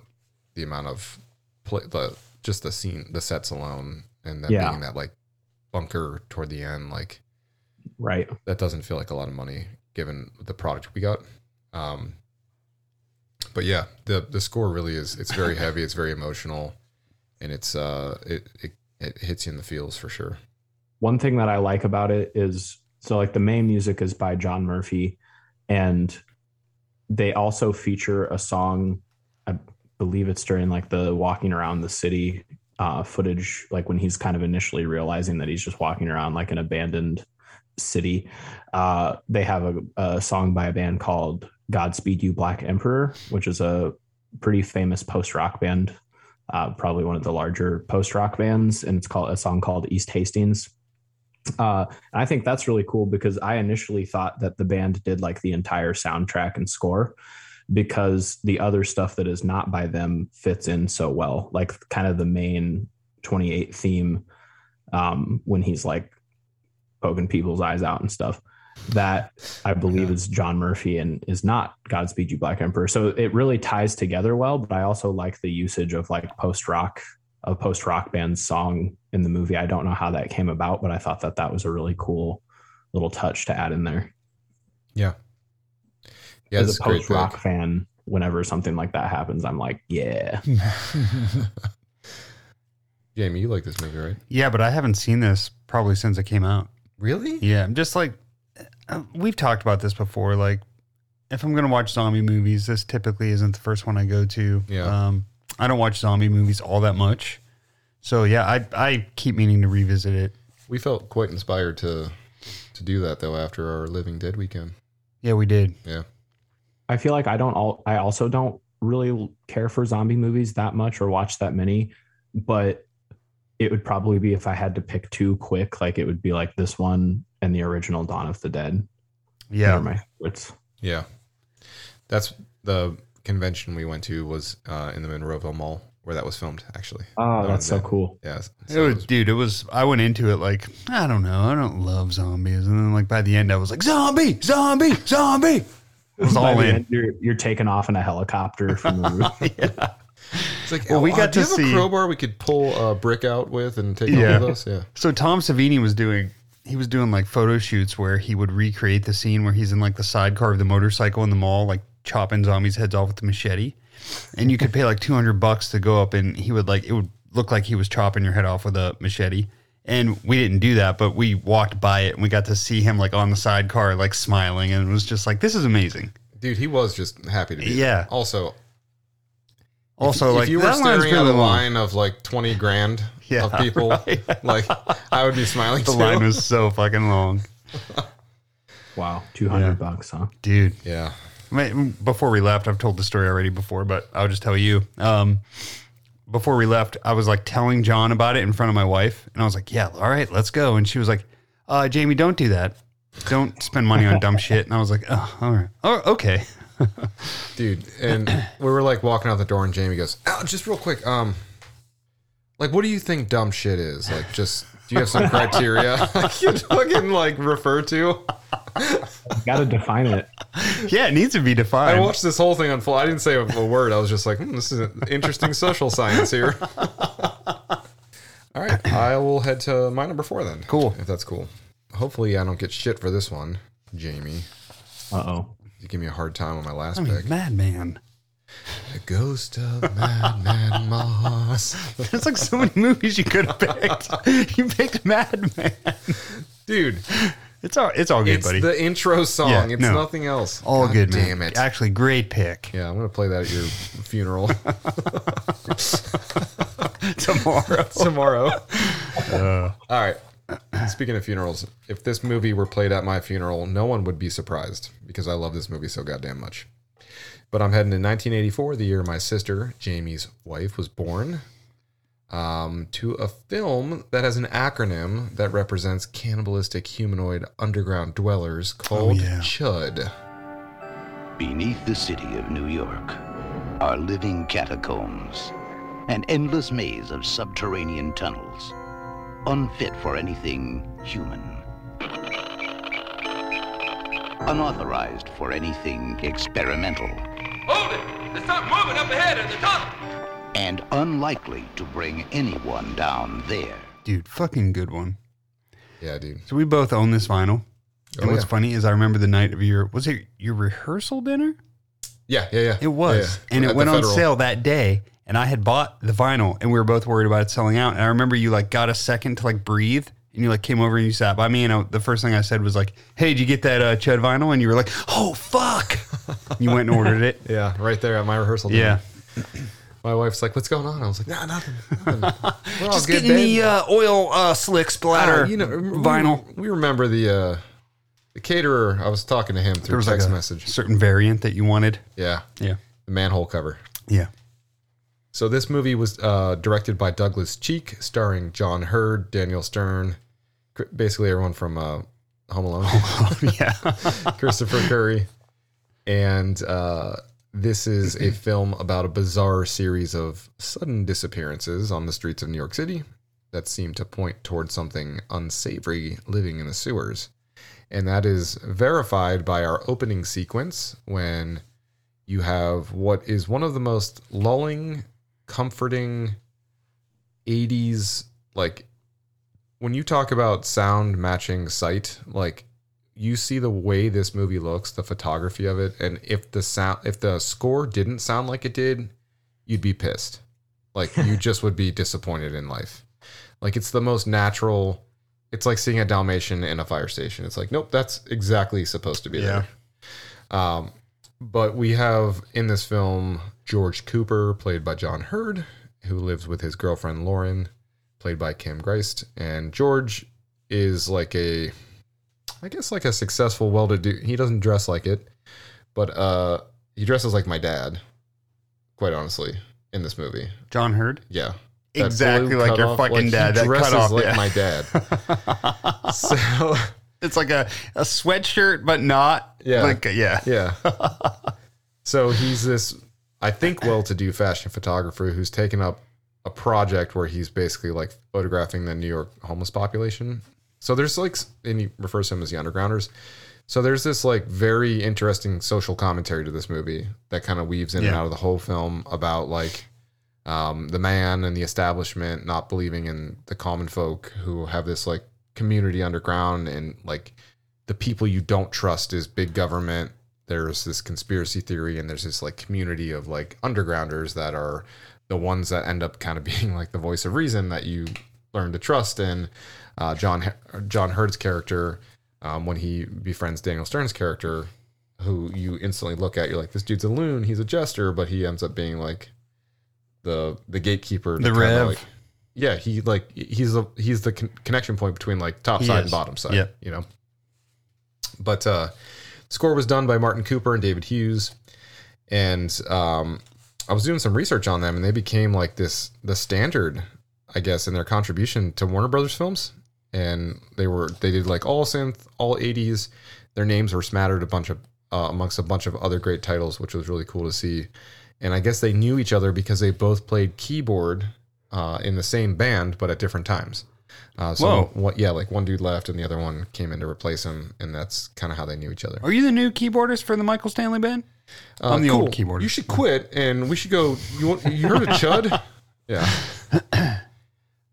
the amount of play, the just the scene, the sets alone, and then Yeah. being that like bunker toward the end, like right that doesn't feel like a lot of money given the product we got. Um, but yeah, the the score really is. It's very heavy. It's very emotional, and it's uh it it, it hits you in the feels for sure. one thing that i like about it is so like the main music is by john murphy and they also feature a song i believe it's during like the walking around the city uh, footage like when he's kind of initially realizing that he's just walking around like an abandoned city uh, they have a, a song by a band called godspeed you black emperor which is a pretty famous post-rock band uh, probably one of the larger post-rock bands and it's called a song called east hastings uh, I think that's really cool because I initially thought that the band did like the entire soundtrack and score because the other stuff that is not by them fits in so well. Like kind of the main 28 theme um, when he's like poking people's eyes out and stuff. That I believe is John Murphy and is not Godspeed You Black Emperor. So it really ties together well, but I also like the usage of like post rock a post rock band song in the movie. I don't know how that came about, but I thought that that was a really cool little touch to add in there. Yeah, yeah, As a a post rock fan, whenever something like that happens, I'm like, yeah. Jamie, you like this movie, right? Yeah, but I haven't seen this probably since it came out. Really? Yeah, I'm just like uh, we've talked about this before. Like, if I'm gonna watch zombie movies, this typically isn't the first one I go to. Yeah. Um, I don't watch zombie movies all that much, so yeah, I I keep meaning to revisit it. We felt quite inspired to to do that though after our Living Dead weekend. Yeah, we did. Yeah. I feel like I don't all I also don't really care for zombie movies that much or watch that many, but it would probably be if I had to pick two quick, like it would be like this one and the original Dawn of the Dead. Yeah, They're my favorites. Yeah. That's the convention we went to was uh, in the Monroeville Mall where that was filmed actually. Oh, Dawn that's so Dead. cool. Yeah. It so was, dude, it was. I went into it like I don't know. I don't love zombies, and then like by the end, I was like zombie, zombie, zombie. I was By all the in. end, you're you're taking off in a helicopter from the roof. It's like, Well, oh, we uh, got do to you have a see- crowbar we could pull a brick out with and take Yeah. it with us. Yeah. So Tom Savini was doing he was doing like photo shoots where he would recreate the scene where he's in like the sidecar of the motorcycle in the mall, like chopping zombies' heads off with the machete. And you could pay like two hundred bucks to go up and he would like it would look like he was chopping your head off with a machete. And we didn't do that, but we walked by it and we got to see him like on the sidecar, like smiling, and it was just like, this is amazing. Dude, he was just happy to be Yeah. there. Also, Also, if like you were that line's staring at a really long. line of like 20 grand Yeah, of people, right. like I would be smiling The too. line was so fucking long, Wow, two hundred Yeah. bucks, huh? dude. yeah. Wait, Before we left, I've told the story already before, but I'll just tell you. Um, before we left, I was like telling John about it in front of my wife, and I was like, "Yeah, all right, let's go." And she was like, uh, "Jamie, don't do that. Don't spend money on dumb shit." And I was like, "Oh, all right, oh, okay." Dude, and we were like walking out the door and Jamie goes, oh, just real quick, um, like what do you think dumb shit is? Like just Do you have some criteria you can fucking like refer to? Got to define it. Yeah, it needs to be defined. I watched this whole thing unfold. I didn't say a, a word. I was just like, hmm, this is an interesting social science here. All right, I will head to my number four then. Cool. if that's cool. Hopefully, I don't get shit for this one, Jamie. Uh oh. You give me a hard time on my last I mean, pick. Madman. The ghost of Madman Moss. There's like so many movies you could have picked. You picked Madman. Dude, It's all it's all good, it's buddy. the intro song. Yeah, it's no. nothing else. all God good, man. Damn it. Actually, great pick. yeah, I'm to play that at your funeral Tomorrow. tomorrow. Uh. All right. Speaking of funerals, if this movie were played at my funeral, no one would be surprised because I love this movie so goddamn much. But I'm heading to 1984, the year my sister, Jamie's wife, was born, um, to a film that has an acronym that represents cannibalistic humanoid underground dwellers called yeah. CHUD. Beneath the city of New York are living catacombs, an endless maze of subterranean tunnels, unfit for anything human. Unauthorized for anything experimental. Hold it! There's something moving up ahead in the tunnel! And unlikely to bring anyone down there. Dude, fucking good one. Yeah, dude. So we both own this vinyl. And Oh, what's yeah. funny is I remember the night of your was it your rehearsal dinner? Yeah, yeah, yeah. It was. Yeah, yeah. And At it the went on sale that day. And I had bought the vinyl and we were both worried about it selling out. And I remember you like got a second to like breathe and you like came over and you sat by me. And I, the first thing I said was like, Hey, did you get that uh, Chud vinyl? And you were like, Oh, fuck. you went and ordered it. Yeah, right there at my rehearsal. dinner. Yeah. My wife's like, "What's going on?" I was like, "Nah, nothing. nothing. We're all Just good, getting babe." the uh, oil uh, slick splatter Ah, you know, vinyl. We, remember the uh, the caterer. I was talking to him There through was like text a message. certain variant that you wanted. Yeah, Yeah. the manhole cover. Yeah. So this movie was uh, directed by Douglas Cheek, starring John Heard, Daniel Stern, basically everyone from uh, Home Alone, yeah. Christopher Curry, and uh, this is a film about a bizarre series of sudden disappearances on the streets of New York City that seem to point towards something unsavory living in the sewers. And that is verified by our opening sequence when you have what is one of the most lulling, comforting 80s like when you talk about sound matching sight, like you see the way this movie looks, the photography of it, and if the sound if the score didn't sound like it did, you'd be pissed. Like you just would be disappointed in life. Like it's the most natural it's like seeing a Dalmatian in a fire station. It's like, nope, that's exactly supposed to be Yeah. there. Um, but we have in this film George Cooper, played by John Heard, who lives with his girlfriend Lauren, played by Kim Greist. And George is like a, I guess, like a successful, well to do. He doesn't dress like it, but uh, he dresses like my dad, quite honestly, in this movie. John Heard. Yeah. That Exactly like your cutoff, fucking he dad. That dresses cutoff, like yeah. my dad. so It's like a, a sweatshirt, but not. Yeah. Like, yeah. Yeah. so he's this, I think, well to do fashion photographer who's taken up a project where he's basically like photographing the New York homeless population. So there's like, and he refers to him as the undergrounders. So there's this like very interesting social commentary to this movie that kind of weaves in and out of the whole film about like um, the man and the establishment not believing in the common folk who have this like community underground and like the people you don't trust is big government. There's this conspiracy theory and there's this like community of like undergrounders that are the ones that end up kind of being like the voice of reason that you learn to trust. And uh, John John Heard's character, um, when he befriends Daniel Stern's character, who you instantly look at, you're like, this dude's a loon. He's a jester, but he ends up being like the the gatekeeper. The Rev. like- yeah, he like he's the he's the con- connection point between like top He side is. and bottom side. Yeah. you know. But uh, score was done by Martin Cooper and David Hughes, and um, I was doing some research on them, and they became like this the standard, I guess, in their contribution to Warner Brothers films. And they were they did like all synth, all '80s. Their names were smattered a bunch of uh, amongst a bunch of other great titles, which was really cool to see. And I guess they knew each other because they both played keyboard uh, in the same band, but at different times. Uh, so Whoa. what, yeah, like one dude left and the other one came in to replace him, and that's kind of how they knew each other. Are you the new keyboardist for the Michael Stanley band? Uh, I'm the cool. old keyboardist. You should quit, and we should go. You want? You heard of Chud? Yeah.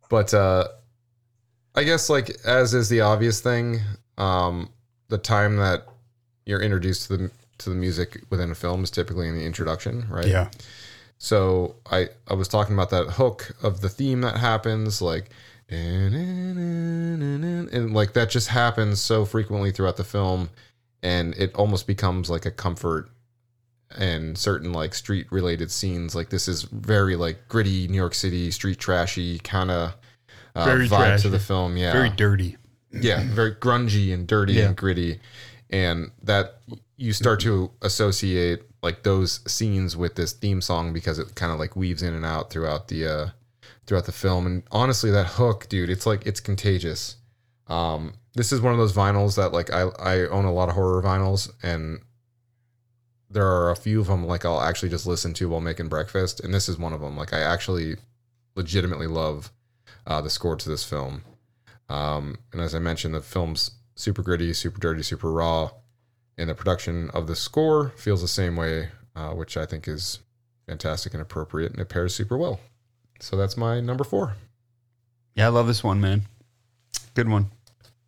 But uh, I guess like as is the obvious thing, um, the time that you're introduced to the to the music within a film is typically in the introduction, right? Yeah. So I I was talking about that hook of the theme that happens like and like that just happens so frequently throughout the film and it almost becomes like a comfort and certain like street related scenes like this is very like gritty New York City street trashy kind of uh, Very vibe trashy. to the film yeah Very dirty. yeah, very grungy and dirty Yeah. and gritty, and that you start to associate like those scenes with this theme song because it kind of like weaves in and out throughout the uh throughout the film. And honestly, that hook, dude, it's like it's contagious. Um, this is one of those vinyls that like I I own a lot of horror vinyls and. There are a few of them like I'll actually just listen to while making breakfast, and this is one of them. Like I actually legitimately love uh, the score to this film. Um, and as I mentioned, the film's super gritty, super dirty, super raw. And the production of the score feels the same way, uh, which I think is fantastic and appropriate, and it pairs super well. So that's my number four. Yeah, I love this one, man. Good one.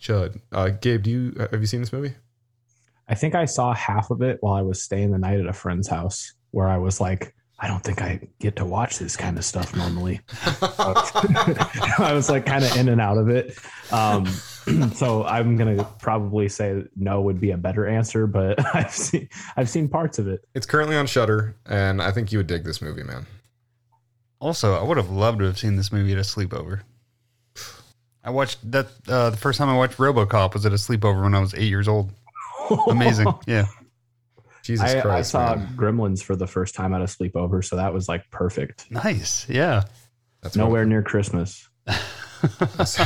Chud. Uh, Gabe, do you have you seen this movie? I think I saw half of it while I was staying the night at a friend's house where I was like, I don't think I get to watch this kind of stuff normally. I was like kind of in and out of it. Um, so I'm gonna probably say no would be a better answer, but I've seen I've seen parts of it. It's currently on Shudder, and I think you would dig this movie, man. Also, I would have loved to have seen this movie at a sleepover. I watched that uh, the first time I watched RoboCop was at a sleepover when I was eight years old. Amazing, yeah. Jesus I, I Christ, saw man. Gremlins for the first time at a sleepover, so that was like perfect. Nice, yeah. That's Nowhere near Christmas. That's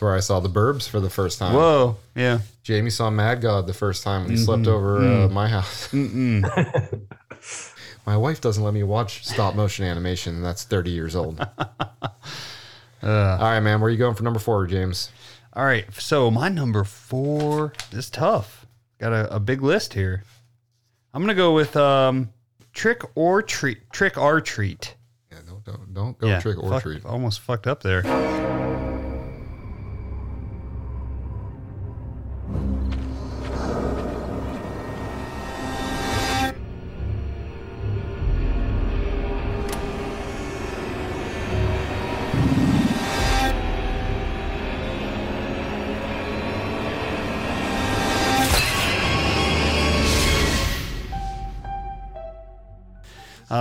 where I saw the Burbs for the first time. Whoa, yeah. Jamie saw Mad God the first time when he slept Mhm. over uh, Mm. my house. My wife doesn't let me watch stop motion animation. That's 30 years old. Uh, All right, man. Where are you going for number four, James? all right, so my number four is tough. Got a, a big list here. I'm gonna go with um, trick or treat. Trick or treat. Yeah, don't don't, don't go trick or fuck- treat. Almost fucked up there.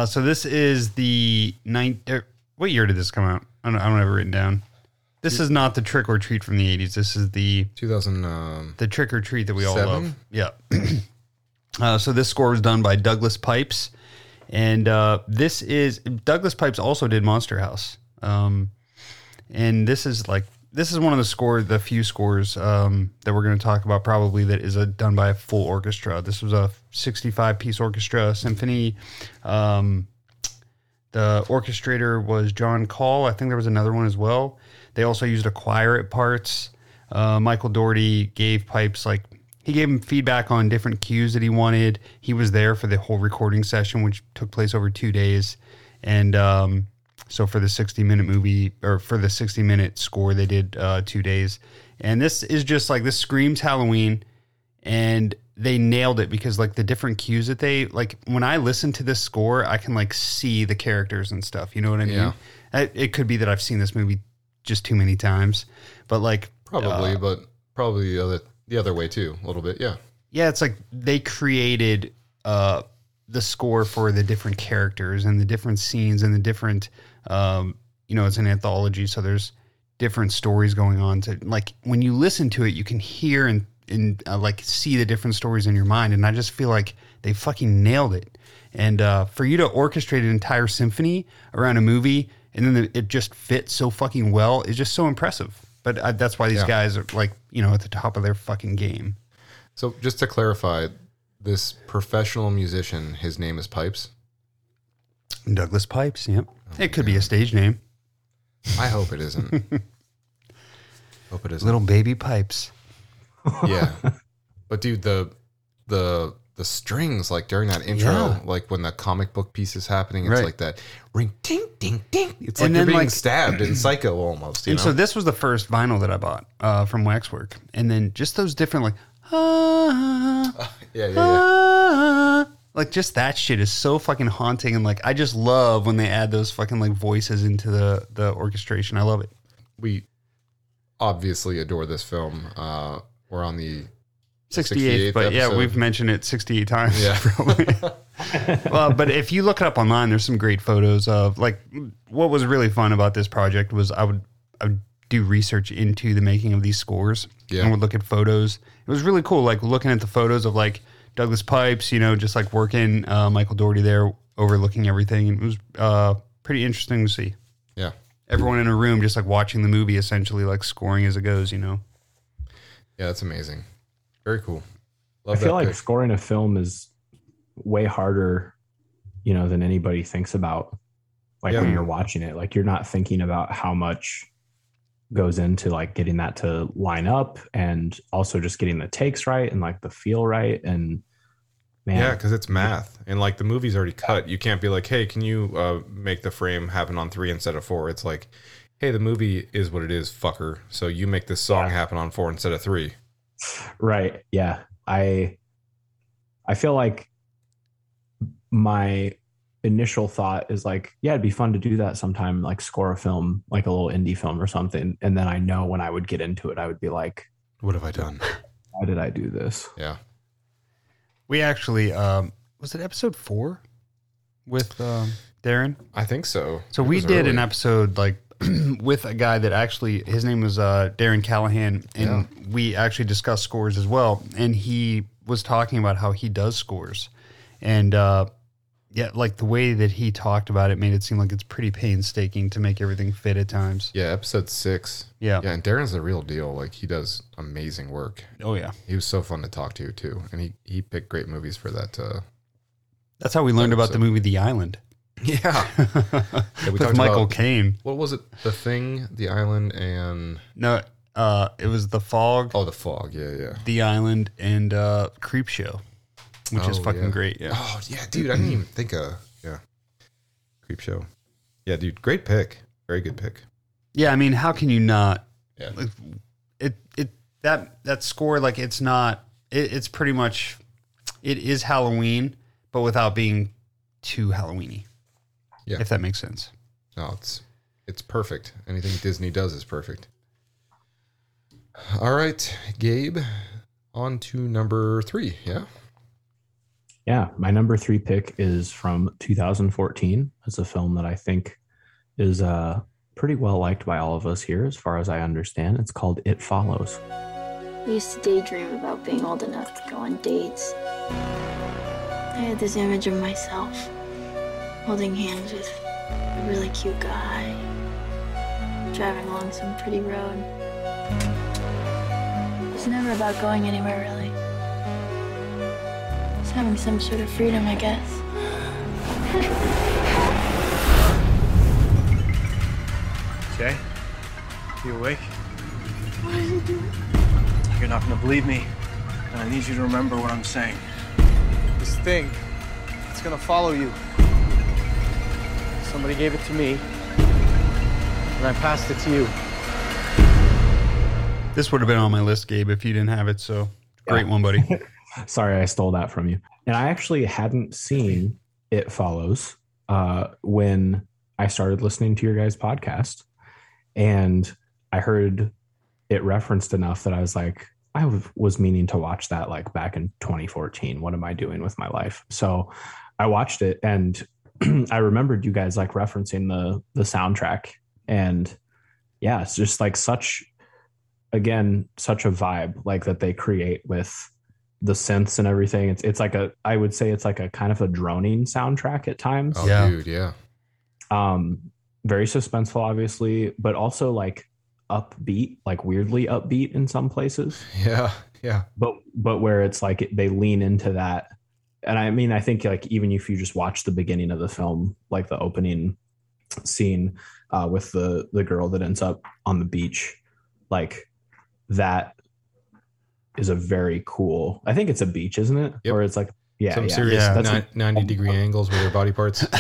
Uh, so this is the nine. Er, what year did this come out? I don't, I don't have it written down. This is not the trick or treat from the '80s. This is the 2000. Um, the trick or treat that we all Seven? love. Yeah. uh, so this score was done by Douglas Pipes, and uh, this is Douglas Pipes also did Monster House. Um, and this is like this is one of the scores, the few scores um, that we're going to talk about probably that is a, done by a full orchestra. This was a 65 piece orchestra symphony. Um, the orchestrator was John Call. I think there was another one as well. They also used a choir at parts. Uh, Michael Dougherty gave Pipes like he gave him feedback on different cues that he wanted. He was there for the whole recording session, which took place over two days. And um, so for the 60 minute movie or for the 60 minute score, they did uh, two days. And this is just like this screams Halloween, and they nailed it because like the different cues that they like when I listen to this score, I can like see the characters and stuff. You know what I mean? Yeah. It, it could be that I've seen this movie just too many times, but like probably, uh, but probably the other the other way too. A little bit, yeah. yeah, it's like they created uh, the score for the different characters and the different scenes and the different, um, you know, it's an anthology, so there's different stories going on. To like when you listen to it, you can hear and and uh, like see the different stories in your mind, and I just feel like they fucking nailed it. And uh, for you to orchestrate an entire symphony around a movie and then it just fits so fucking well is just so impressive. But uh, that's why these Yeah. guys are like, you know, at the top of their fucking game. So just to clarify, this professional musician, his name is Pipes. Douglas Pipes. Yep. It could be a stage name. I hope it isn't. hope it isn't. Little baby pipes. yeah. But dude, the the the strings like during that intro, Yeah. like when the comic book piece is happening, it's Right. like that ring ding ding ding. It's And like you're being like- stabbed in Psycho almost. You and know? so this was the first vinyl that I bought uh, from Waxwork, and then just those different like, ah, yeah, yeah, yeah. ah, like just that shit is so fucking haunting, and like I just love when they add those fucking like voices into the the orchestration. I love it. We obviously adore this film. Uh, we're on the 68th, but yeah, we've mentioned it 68 times. Yeah. probably. well, but if you look it up online, there's some great photos of like what was really fun about this project was I would I would do research into the making of these scores. Yeah. and would look at photos. It was really cool, like looking at the photos of like Douglas Pipes, you know, just like working uh, Michael Dougherty there, overlooking everything. And it was uh, pretty interesting to see yeah. everyone in a room, just like watching the movie, essentially like scoring as it goes. You know. Yeah, that's amazing. Very cool. I feel like pick. scoring a film is way harder, you know, than anybody thinks about. Like Yeah. when you're watching it, like you're not thinking about how much goes into like getting that to line up and also just getting the takes right and like the feel right and man, Yeah, because it's math, and like the movie's already cut. You can't be like, "Hey, can you uh, make the frame happen on three instead of four? It's like, "Hey, the movie is what it is, fucker. So you make this song happen on four instead of three. Right. Yeah. I I feel like my initial thought is like, yeah, it'd be fun to do that sometime, like score a film, like a little indie film or something. And then I know when I would get into it, I would be like, What have I done? why did I do this? Yeah, We actually um, was it episode four with um, Darren. I think so. So It we did early. an episode like with a guy that actually his name was uh, Darren Callahan, and we actually discussed scores as well. And he was talking about how he does scores, and uh, yeah, like the way that he talked about it made it seem like it's pretty painstaking to make everything fit at times. Yeah, episode six. Yeah. Yeah, and Darren's the real deal. Like he does amazing work. Oh yeah, He was so fun to talk to too, and he he picked great movies for that. Uh, that's how we learned about the movie The Island. yeah, yeah. We with Michael Caine. What was it? The Thing, The Island, and No, uh, it was The Fog, oh, The Fog. Yeah, yeah. The Island, and uh, Creepshow, which is Oh, fucking yeah. great. Yeah. Oh yeah, dude. I didn't even think of yeah. Creepshow. Yeah, dude. Great pick. Very good pick. Yeah, I mean, how can you not? Yeah. Like, it it that that score like it's not. It, it's pretty much. It is Halloween, but without being too Halloweeny. Yeah. if that makes sense. No, it's it's perfect. Anything Disney does is perfect. All right, Gabe. On to number three. Yeah. Yeah, my number three pick is from 2014. It's a film that I think is uh, pretty well liked by all of us here, as far as I understand. It's called It Follows. I used to daydream about being old enough to go on dates. I had this image of myself holding hands with a really cute guy, driving along some pretty road. It's never about going anywhere, really. Just having some sort of freedom, I guess. Jay, you awake? You're not gonna believe me, and I need you to remember what I'm saying. This thing, it's gonna follow you. Somebody gave it to me, and I passed it to you. This would have been on my list, Gabe, if you didn't have it. So great one, buddy. Sorry, I stole that from you. And I actually hadn't seen It Follows uh, when I started listening to your guys' podcast. And I heard it referenced enough that I was like, I was meaning to watch that like back in 2014. What am I doing with my life? So I watched it and I remembered you guys like referencing the the soundtrack. And yeah, it's just like such again, such a vibe like that they create with the synths and everything. It's it's like a I would say it's like a kind of a droning soundtrack at times. Oh, Yeah. dude. Yeah. Um very suspenseful obviously, but also like upbeat, like weirdly upbeat in some places. Yeah. Yeah. But but where it's like they lean into that. And I mean I think like even if you just watch the beginning of the film, like the opening scene uh, with the the girl that ends up on the beach, like that is a very cool. I think it's a beach, isn't it? Yep. Or it's like yeah, Some yeah. serious That's a- 90 degree angles with their body parts.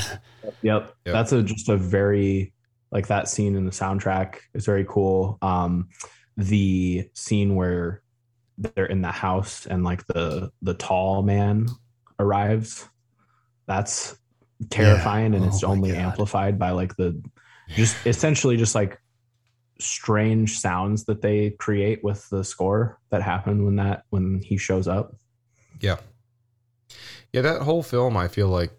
Yep. Yep. That's a just a very like that scene in the soundtrack is very cool. Um the scene where they're in the house and like the the tall man arrives. That's terrifying and Oh it's only God. amplified by like the just essentially just like strange sounds that they create with the score that happen when that when he shows up. Yeah. Yeah, that whole film, I feel like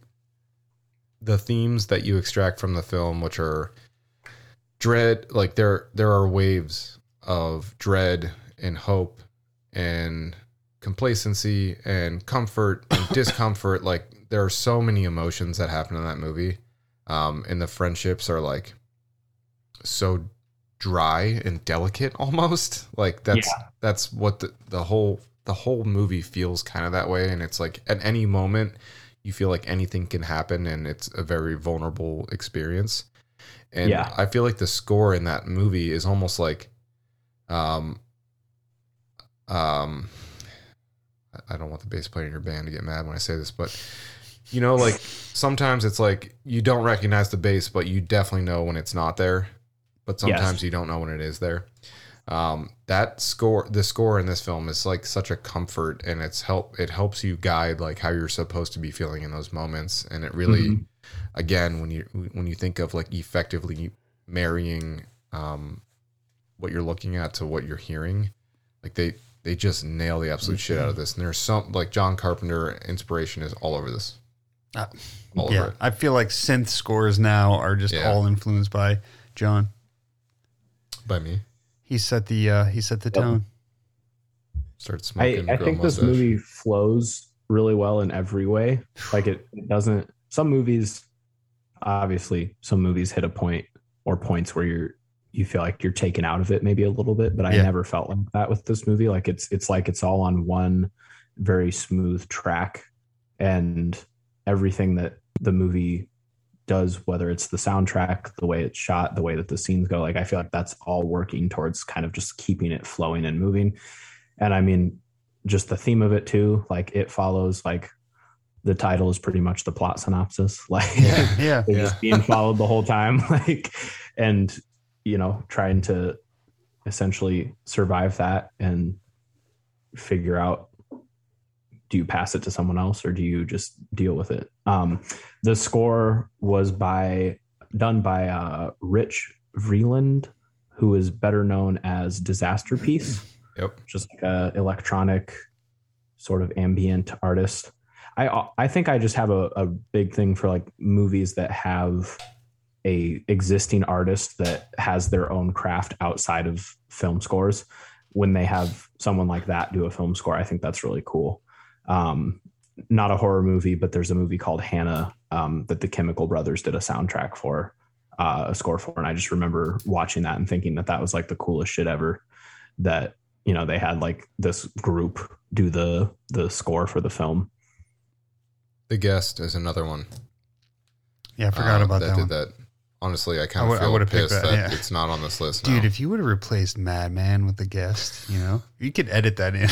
the themes that you extract from the film, which are dread, like there there are waves of dread and hope and complacency and comfort and discomfort. Like there are so many emotions that happen in that movie. Um, and the friendships are like so dry and delicate almost. Like that's that's what the, the whole the whole movie feels kind of that way. And it's like at any moment you feel like anything can happen and it's a very vulnerable experience. And Yeah. I feel like the score in that movie is almost like um um I- I don't want the bass player in your band to get mad when I say this, but you know, like sometimes it's like you don't recognize the bass, but you definitely know when it's not there. But Yes. sometimes you don't know when it is there. Um, that score, the score in this film is like such a comfort, and it's help. It helps you guide like how you're supposed to be feeling in those moments, and it really, Mhm. again, when you when you think of like effectively marrying um, what you're looking at to what you're hearing, like they they just nail the absolute shit out of this. And there's some like John Carpenter inspiration is all over this. Uh, All yeah, over it. I feel like synth scores now are just Yeah. all influenced by John. By me, He set the uh, he set the Yep. tone. start I, smoking. I grow think this mustache. movie flows really well in every way. Like it, it doesn't. Some movies, obviously, some movies hit a point or points where you're you feel like you're taken out of it maybe a little bit. But I Yeah. never felt like that with this movie. Like it's it's like it's all on one very smooth track, and everything that the movie does, whether it's the soundtrack, the way it's shot, the way that the scenes go, like I feel like that's all working towards kind of just keeping it flowing and moving. And I mean, just the theme of it too, like it follows like the title is pretty much the plot synopsis. Like Yeah. Yeah, Yeah. just being followed the whole time. Like and you know, trying to essentially survive that and figure out do you pass it to someone else or do you just deal with it? Um the score was by done by uh rich vreeland who is better known as Disasterpeace. Yep. just like a electronic sort of ambient artist. I i think i just have a, a big thing for like movies that have a existing artist that has their own craft outside of film scores. When they have someone like that do a film score i think that's really cool um not a horror movie but there's a movie called Hanna um, that the chemical brothers did a soundtrack for uh, a score for and i just remember watching that and thinking that that was like the coolest shit ever that you know they had like this group do the the score for the film The guest is another one. yeah. I forgot uh, about that that, did one. that. Honestly, I I kind would- of I feel would've picked pissed that, that, yeah. it's not on this list. Dude, now. if you would have replaced Madman with the guest, you know, you could edit that in.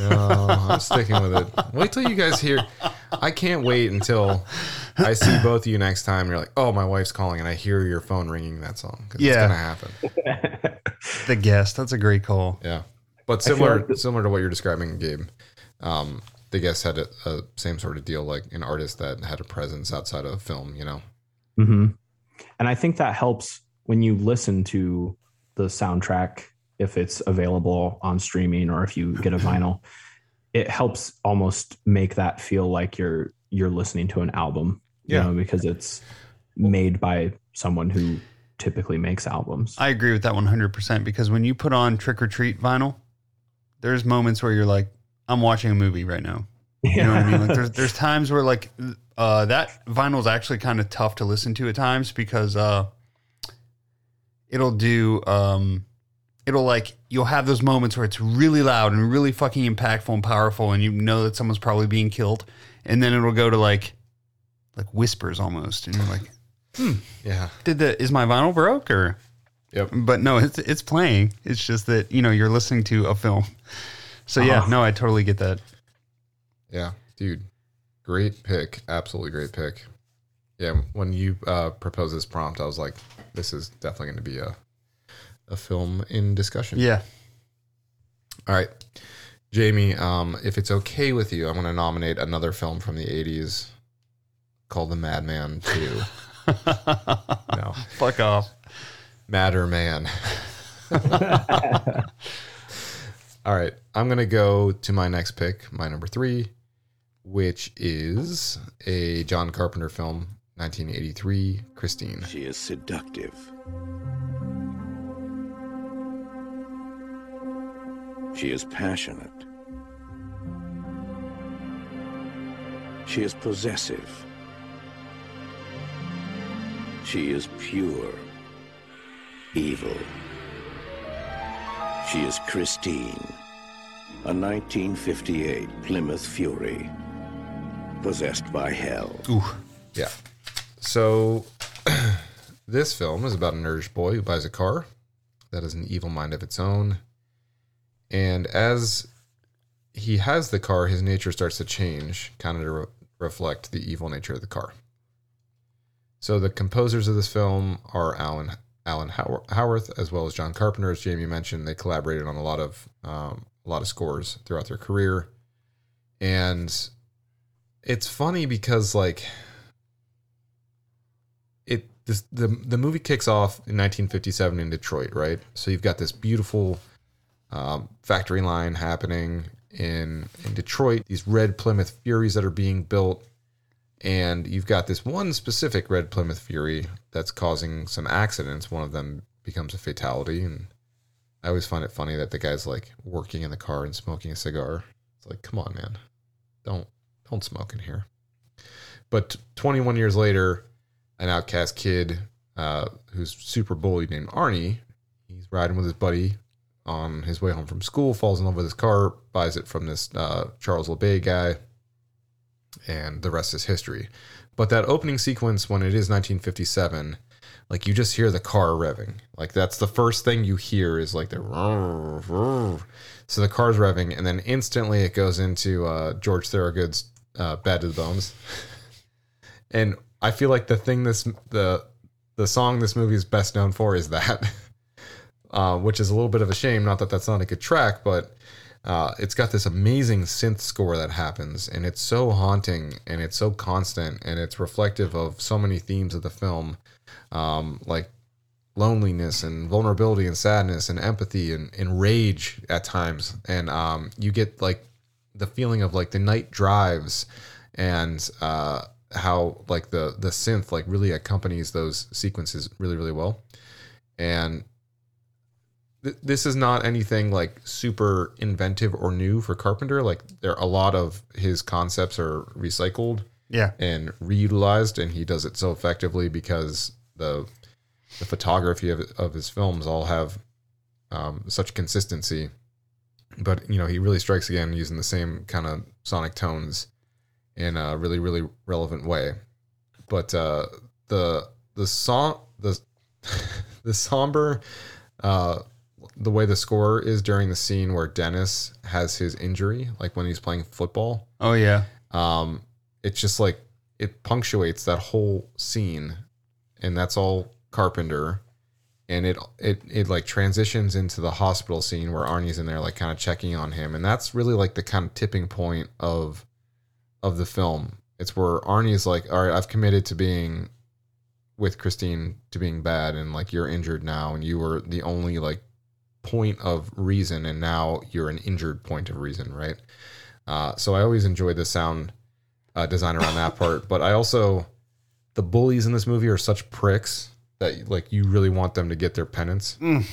No, I'm sticking with it. Wait till you guys hear. I can't wait until I see both of you next time. You're like, oh, my wife's calling, and I hear your phone ringing that song. 'cause Yeah. it's gonna happen. the guest. That's a great call. Yeah, but similar like the- similar to what you're describing, Gabe. Um, the guest had a, a same sort of deal, like an artist that had a presence outside of film. You know, hmm And I think that helps when you listen to the soundtrack, if it's available on streaming or if you get a vinyl, it helps almost make that feel like you're you're listening to an album. You Yeah. know, because it's made by someone who typically makes albums. I agree with that 100% because when you put on Trick or Treat vinyl, there's moments where you're like, I'm watching a movie right now. You know what I mean? Like there's there's times where like uh, that vinyl is actually kind of tough to listen to at times because uh, it'll do um, it'll like you'll have those moments where it's really loud and really fucking impactful and powerful, and you know that someone's probably being killed, and then it'll go to like like whispers almost, and you're like, hmm, Yeah. Did the is my vinyl broke or? Yep. But no, it's it's playing. It's just that you know you're listening to a film. So yeah, Uh-huh. no, I totally get that. Yeah, dude, great pick. Absolutely great pick. Yeah, when you uh, proposed this prompt, I was like, this is definitely going to be a a film in discussion. Yeah. All right, Jamie. Um, if it's okay with you, I'm going to nominate another film from the '80s called The Madman Two. no, Fuck off. Madder Man. All right, I'm going to go to my next pick, my number three, which is a John Carpenter film, 1983, Christine. She is seductive. She is passionate. She is possessive. She is pure. Evil. She is Christine, a 1958 Plymouth Fury, possessed by hell. Ooh. Yeah. So, this film is about a nerdish boy who buys a car that has an evil mind of its own. And as he has the car, his nature starts to change, kind of to re- reflect the evil nature of the car. So, the composers of this film are Alan Alan How- Howarth as well as John Carpenter. As Jamie mentioned, they collaborated on a lot of um, a lot of scores throughout their career, and it's funny because like it this the the movie kicks off in 1957 in Detroit, right? So you've got this beautiful um, factory line happening in in Detroit. These red Plymouth Furies that are being built, and you've got this one specific red Plymouth Fury that's causing some accidents. One of them becomes a fatality, and I always find it funny that the guy's like working in the car and smoking a cigar. It's like, come on, man, don't don't smoke in here. But 21 years later, an outcast kid uh, who's super bullied named Arnie, he's riding with his buddy on his way home from school, falls in love with his car, buys it from this uh, Charles LeBay guy, and the rest is history. But that opening sequence, when it is 1957, like you just hear the car revving. Like that's the first thing you hear is like the roar, roar. so the car's revving, and then instantly it goes into uh, George Thorogood's uh, "Bad to the Bones," and I feel like the thing this the the song this movie is best known for is that, uh, which is a little bit of a shame. Not that that's not a good track, but uh, it's got this amazing synth score that happens, and it's so haunting and it's so constant, and it's reflective of so many themes of the film, um, like loneliness and vulnerability and sadness and empathy and, and rage at times. And um, you get like the feeling of like the night drives and uh, how like the the synth like really accompanies those sequences really really well. And th- this is not anything like super inventive or new for Carpenter. Like there are a lot of his concepts are recycled Yeah. and reutilized, and he does it so effectively because the the photography of, of his films all have um, such consistency. But you know, he really strikes again using the same kind of sonic tones in a really really relevant way. But uh, the the song the the somber uh, the way the score is during the scene where Dennis has his injury, like when he's playing football Oh yeah. um, it's just like it punctuates that whole scene, and that's all Carpenter. And it it it like transitions into the hospital scene where Arnie's in there, like kind of checking on him, and that's really like the kind of tipping point of of the film. It's where Arnie's like, "All right, I've committed to being with Christine to being bad, and like you're injured now, and you were the only like point of reason, and now you're an injured point of reason, right?" Uh, so I always enjoy the sound uh, design around that part, but I also the bullies in this movie are such pricks that like you really want them to get their penance. Mm.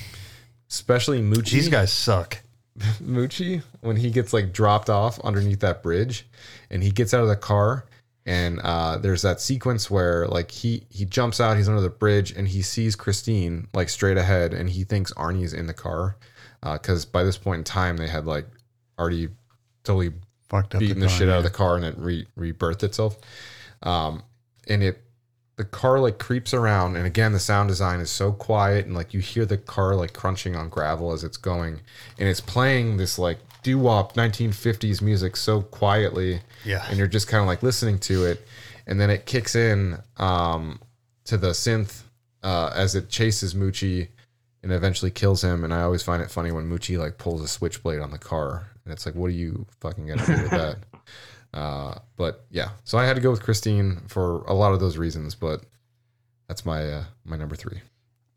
Especially Moochie. These guys suck. Moochie when he gets like dropped off underneath that bridge, and he gets out of the car, and uh, there's that sequence where like he he jumps out, he's under the bridge, and he sees Christine like straight ahead, and he thinks Arnie's in the car, because by this point in time they had like already totally Fucked up. beating the, car, shit out of the car and it re- rebirthed itself. Um, and it the car like creeps around and again the sound design is so quiet and like you hear the car like crunching on gravel as it's going and it's playing this like doo-wop 1950s music so quietly Yeah. and you're just kind of like listening to it and then it kicks in um to the synth uh as it chases Moochie and eventually kills him and I always find it funny when Moochie like pulls a switchblade on the car and it's like what are you fucking gonna do with that uh, but yeah, so I had to go with Christine for a lot of those reasons, but that's my uh, my number three.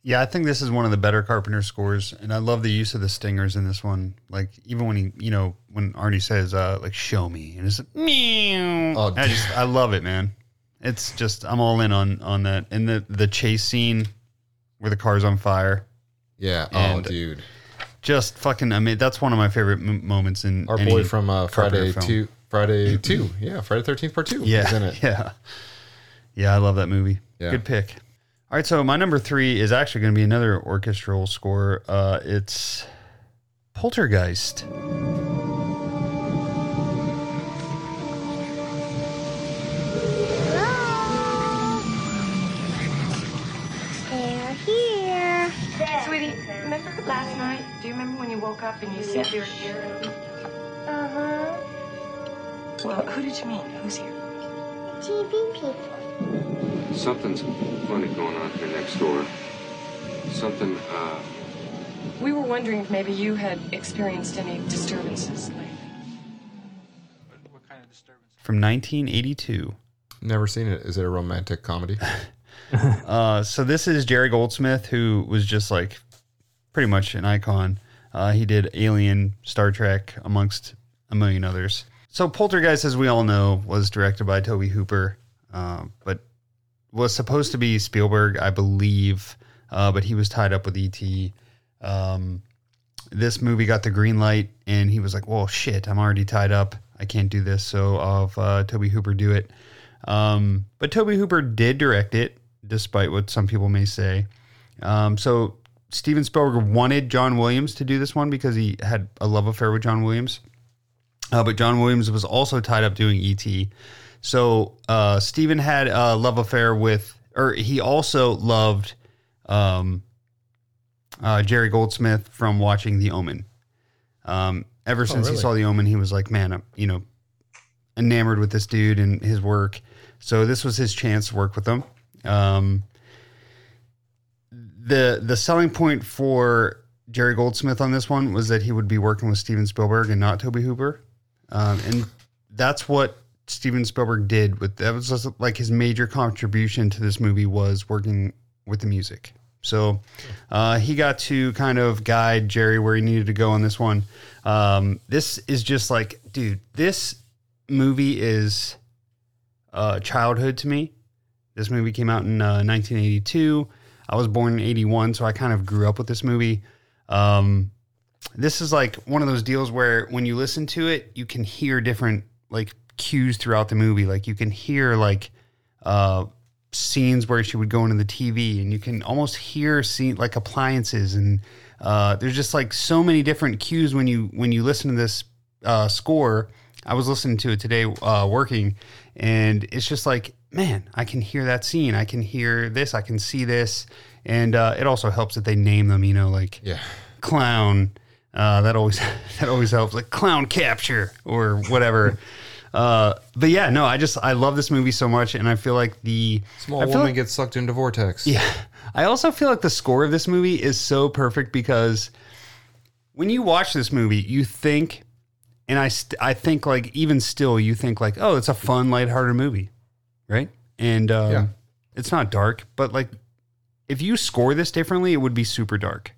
Yeah, I think this is one of the better Carpenter scores, and I love the use of the stingers in this one. Like even when he, you know, when Arnie says, uh, like "show me," and it's like, meow. Oh, I just, I love it, man. It's just, I'm all in on on that, and the the chase scene where the car's on fire. Yeah. And oh, dude, just fucking. I mean, that's one of my favorite m- moments in our any boy from uh, Friday two, Friday two, yeah, Friday Thirteenth Part Two, Yeah, is in it. yeah, yeah. I love that movie. Yeah. Good pick. All right, so my number three is actually going to be another orchestral score. Uh, it's Poltergeist. They're here. Sweetie, remember last night? Do you remember when you woke up and you said you were here? Uh huh. Well, who did you meet? Who's here? TV people. Something's funny going on here next door. Something, uh, We were wondering if maybe you had experienced any disturbances lately. What kind of disturbance? from 1982. Never seen it. Is it a romantic comedy? uh, so this is Jerry Goldsmith, who was just like pretty much an icon. Uh, he did Alien, Star Trek, amongst a million others. So Poltergeist, as we all know, was directed by Tobe Hooper, uh, but was supposed to be Spielberg, I believe, uh, but he was tied up with ET. Um, this movie got the green light, and he was like, "Well, shit, I'm already tied up. I can't do this." So I'll have uh, Tobe Hooper do it. Um, but Tobe Hooper did direct it, despite what some people may say. Um, so Steven Spielberg wanted John Williams to do this one because he had a love affair with John Williams. Uh, but John Williams was also tied up doing ET. So uh, Steven had a love affair with, or he also loved um, uh, Jerry Goldsmith from watching The Omen. Um, ever since he really? saw The Omen, he was like, man, I'm, you know, enamored with this dude and his work. So this was his chance to work with him. Um, the the selling point for Jerry Goldsmith on this one was that he would be working with Steven Spielberg and not Tobe Hooper, um, and that's what Steven Spielberg did with that was just like his major contribution to this movie was working with the music. So uh, he got to kind of guide Jerry where he needed to go on this one. Um, this is just like, dude, this movie is uh, childhood to me. This movie came out in uh, 1982. I was born in 81, so I kind of grew up with this movie. Um, this is like one of those deals where when you listen to it, you can hear different like cues throughout the movie. Like you can hear like uh, scenes where she would go into the TV, and you can almost hear scene like appliances, and uh, there's just like so many different cues when you when you listen to this uh, score. I was listening to it today uh, working, and it's just like, man, I can hear that scene. I can hear this. I can see this, and uh, it also helps that they name them. You know, like Yeah. clown. Uh, that always that always helps, like clown capture or whatever. uh, but yeah, no, I just I love this movie so much, and I feel like the Small woman like- gets sucked into vortex. yeah. I also feel like the score of this movie is so perfect because when you watch this movie, you think, and I, st- I think like even still, you think like, oh, it's a fun, lighthearted movie, right? And um, Yeah. it's not dark, but like if you score this differently, it would be super dark.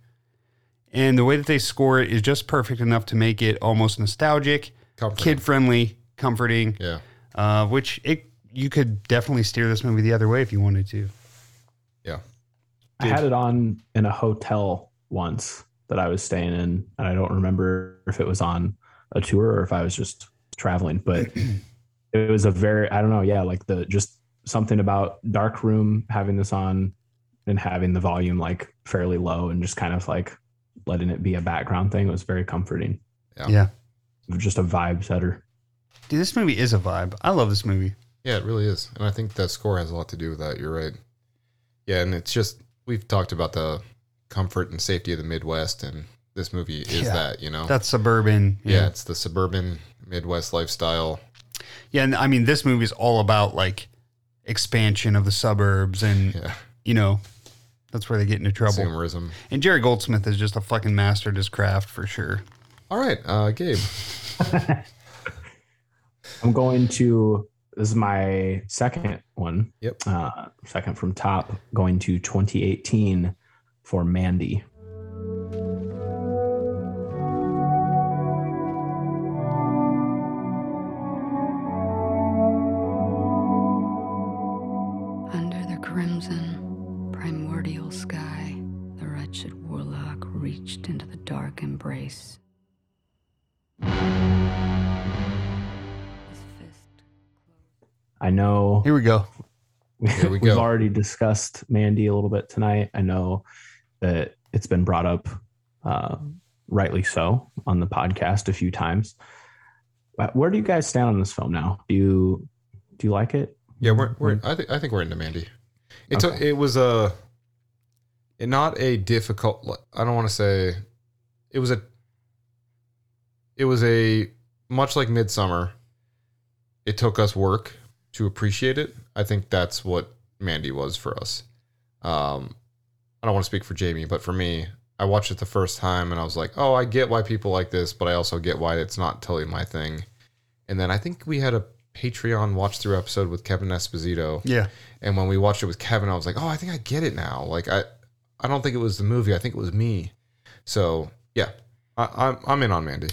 And the way that they score it is just perfect enough to make it almost nostalgic, kid friendly, comforting. Yeah. Uh, which it you could definitely steer this movie the other way if you wanted to. Yeah. I had it on in a hotel once that I was staying in, and I don't remember if it was on a tour or if I was just traveling, but it was a very I don't know, yeah, like the just something about dark room having this on and having the volume like fairly low and just kind of like letting it be a background thing was very comforting. Yeah. Yeah. Just a vibe setter. Dude, this movie is a vibe. I love this movie. Yeah, it really is. And I think that score has a lot to do with that. You're right. Yeah, and it's just we've talked about the comfort and safety of the Midwest and this movie is Yeah. that, you know. That's suburban. yeah, it's the suburban Midwest lifestyle. Yeah, and I mean, this movie is all about like expansion of the suburbs, and you know, that's where they get into trouble. Consumerism. And Jerry Goldsmith is just a fucking master at his craft for sure. All right, uh, Gabe. I'm going to. This is my second one. Yep. Uh, second from top. Going to 2018 for Mandy. Reached into the dark embrace. I know. Here we go. Here we We've go. already discussed Mandy a little bit tonight. I know that it's been brought up, uh, rightly so, on the podcast a few times. But where do you guys stand on this film now? Do you do you like it? Yeah, we're we're I think I think we're into Mandy. It's a, it was a it not a difficult I don't want to say it was a it was a much like Midsummer. It took us work to appreciate it. I think that's what Mandy was for us. Um I don't want to speak for Jamie, but for me, I watched it the first time and I was like, "Oh, I get why people like this, but I also get why it's not totally my thing." And then I think we had a Patreon watch through episode with Kevin Esposito. Yeah. And when we watched it with Kevin, I was like, "Oh, I think I get it now." Like I, I don't think it was the movie. I think it was me. So yeah, I, I'm I'm in on Mandy.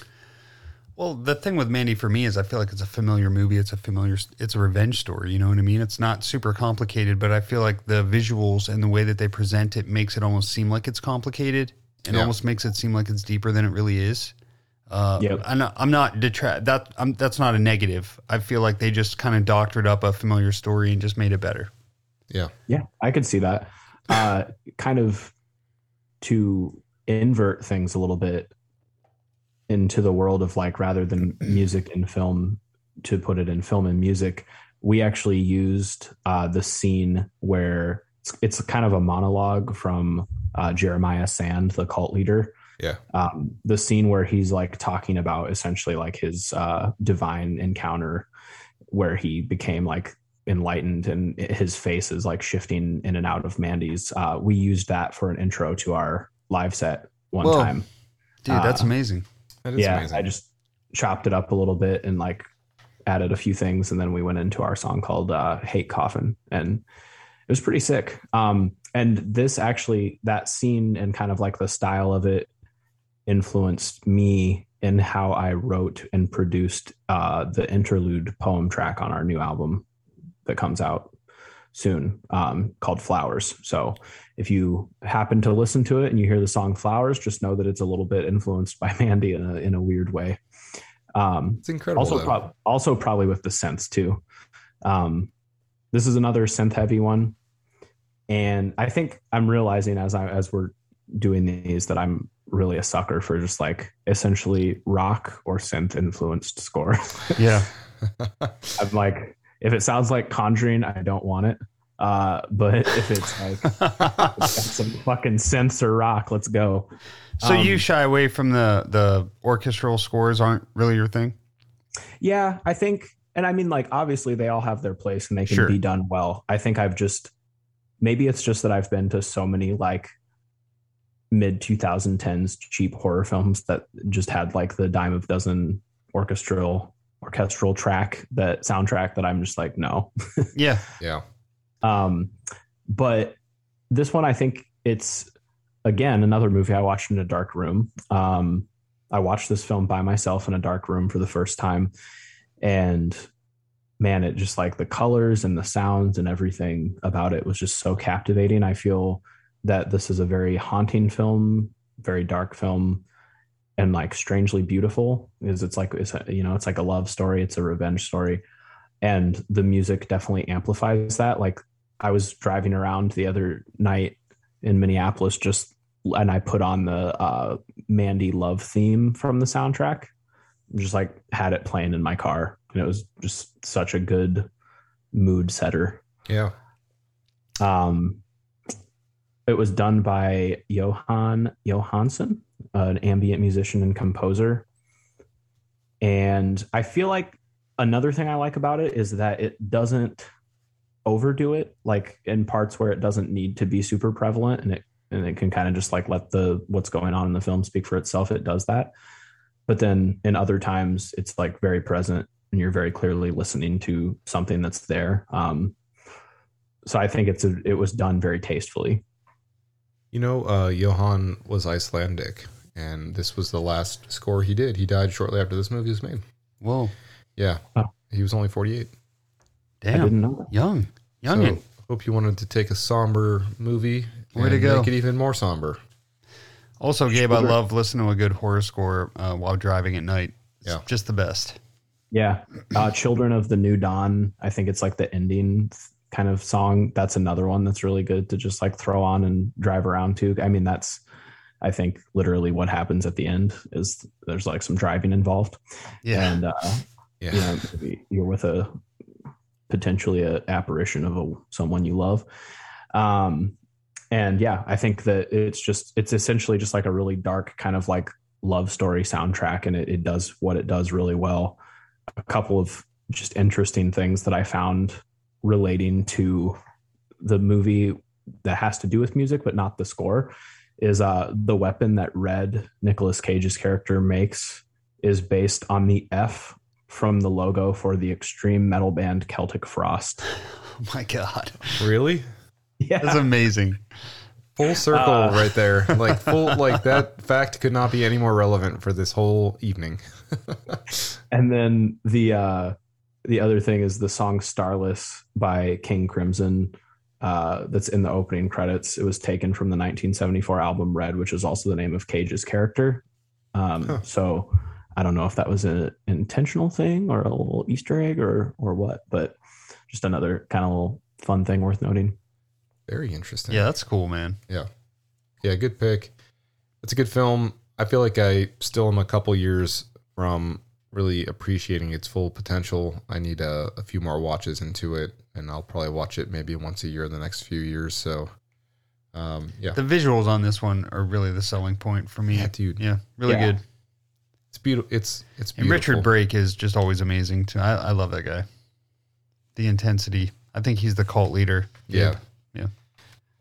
Well, the thing with Mandy for me is I feel like it's a familiar movie. It's a familiar, it's a revenge story. You know what I mean? It's not super complicated, but I feel like the visuals and the way that they present it makes it almost seem like it's complicated and Yeah. almost makes it seem like it's deeper than it really is. Uh, Yep. I'm not, I'm not detract that. I'm, that's not a negative. I feel like they just kind of doctored up a familiar story and just made it better. Yeah. Yeah, I could see that. Uh, kind of to invert things a little bit into the world of like rather than music and film to put it in film and music, we actually used uh, the scene where it's, it's kind of a monologue from uh, Jeremiah Sand, the cult leader. Yeah. Um, the scene where he's like talking about essentially like his uh, divine encounter where he became like enlightened and his face is like shifting in and out of Mandy's. Uh, we used that for an intro to our live set one Whoa. time. Dude, that's Uh, amazing. That is yeah, amazing. I just chopped it up a little bit and like added a few things, and then we went into our song called uh, "Hate Coffin," and it was pretty sick. Um, and this actually, that scene and kind of like the style of it influenced me in how I wrote and produced uh, the interlude poem track on our new album that comes out soon um, called Flowers. So if you happen to listen to it and you hear the song Flowers, just know that it's a little bit influenced by Mandy in a, in a weird way. Um, It's incredible. also, though. prob- also probably with the synths too. Um, this is another synth heavy one, and I think I'm realizing as I as we're doing these that I'm really a sucker for just like essentially rock or synth influenced score. Yeah. I'm like, if it sounds like Conjuring, I don't want it. Uh, but if it's like some fucking synths or rock, let's go. So Um, you shy away from the the orchestral scores aren't really your thing? Yeah, I think, and I mean, like, obviously they all have their place and they can Sure. be done well. I think I've just, maybe it's just that I've been to so many like mid 2010s cheap horror films that just had like the dime of dozen orchestral orchestral track that soundtrack that I'm just like, no. Yeah. Yeah. Um, but this one, I think it's again another movie I watched in a dark room. Um, I watched this film by myself in a dark room for the first time, and man, it just like the colors and the sounds and everything about it was just so captivating. I feel that this is a very haunting film, very dark film, and like strangely beautiful. Is it's like it's a, you know it's like a love story, it's a revenge story, and the music definitely amplifies that. Like I was driving around the other night in Minneapolis just and I put on the uh, Mandy love theme from the soundtrack. Just like had it playing in my car, and it was just such a good mood setter. Yeah. Um, it was done by Jóhann Jóhannsson, an ambient musician and composer. And I feel like another thing I like about it is that it doesn't overdo it, like in parts where it doesn't need to be super prevalent and it and it can kind of just like let the what's going on in the film speak for itself. It does that. But then in other times it's like very present and you're very clearly listening to something that's there. Um, so I think it's a, it was done very tastefully. You know, uh, Jóhann was Icelandic, and this was the last score he did. He died shortly after this movie was made. Whoa. Yeah. Oh. He was only 48. Damn. didn't know that. Young. Youngin. So, hope you wanted to take a somber movie Way to go. Make it even more somber. Also, Gabe, I love listening to a good horror score uh, while driving at night. It's Yeah. just the best. Yeah. Uh, Children of the New Dawn. I think it's like the ending kind of song. That's another one that's really good to just like throw on and drive around to. I mean, that's, I think, literally what happens at the end is there's like some driving involved. Yeah. And, uh, Yeah. you know, maybe you're with a potentially a apparition of a, someone you love. Um, and yeah, I think that it's just, it's essentially just like a really dark kind of like love story soundtrack. And it, it does what it does really well. A couple of just interesting things that I found relating to the movie that has to do with music, but not the score is uh, the weapon that Red, Nicolas Cage's character, makes is based on the F from the logo for the extreme metal band Celtic Frost. Oh my God. Really? Yeah. That's amazing. Full circle Uh, right there. Like full like that fact could not be any more relevant for this whole evening. And then the uh the other thing is the song Starless by King Crimson uh that's in the opening credits. It was taken from the 1974 album Red, which is also the name of Cage's character. Um Huh. so I don't know if that was an intentional thing or a little Easter egg or or what, but just another kind of little fun thing worth noting. Very interesting. Yeah, that's cool, man. Yeah. Yeah, good pick. It's a good film. I feel like I still am a couple years from really appreciating its full potential. I need a, a few more watches into it, and I'll probably watch it maybe once a year in the next few years. So, um, yeah, The visuals on this one are really the selling point for me. Yeah, dude. Yeah, really Yeah. good. it's beautiful. It's it's And. Richard Brake is just always amazing too. I, I love that guy. The intensity. I think he's the cult leader. Yeah. Yeah.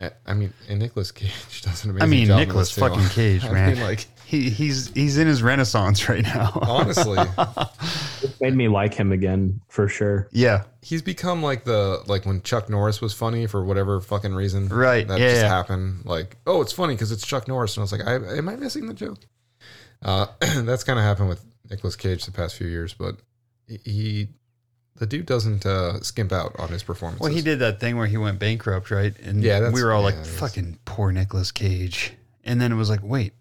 I- I mean, and Nicolas Cage does an amazing I mean, job in Nicolas this, too. fucking Cage, I man. mean, like he he's he's in his renaissance right now. honestly, It made me like him again for sure. yeah. he's become like the like when Chuck Norris was funny for whatever fucking reason. Right, That yeah, just yeah. happened. Like, oh, it's funny because it's Chuck Norris, and I was like, I, am I missing the joke? Uh, that's kind of happened with Nicolas Cage the past few years, but he, he the dude doesn't uh, skimp out on his performances. Well, he did that thing where he went bankrupt, right? And Yeah, that's- we were all yeah, like, it is. "Fucking poor Nicolas Cage." And then it was like, "Wait,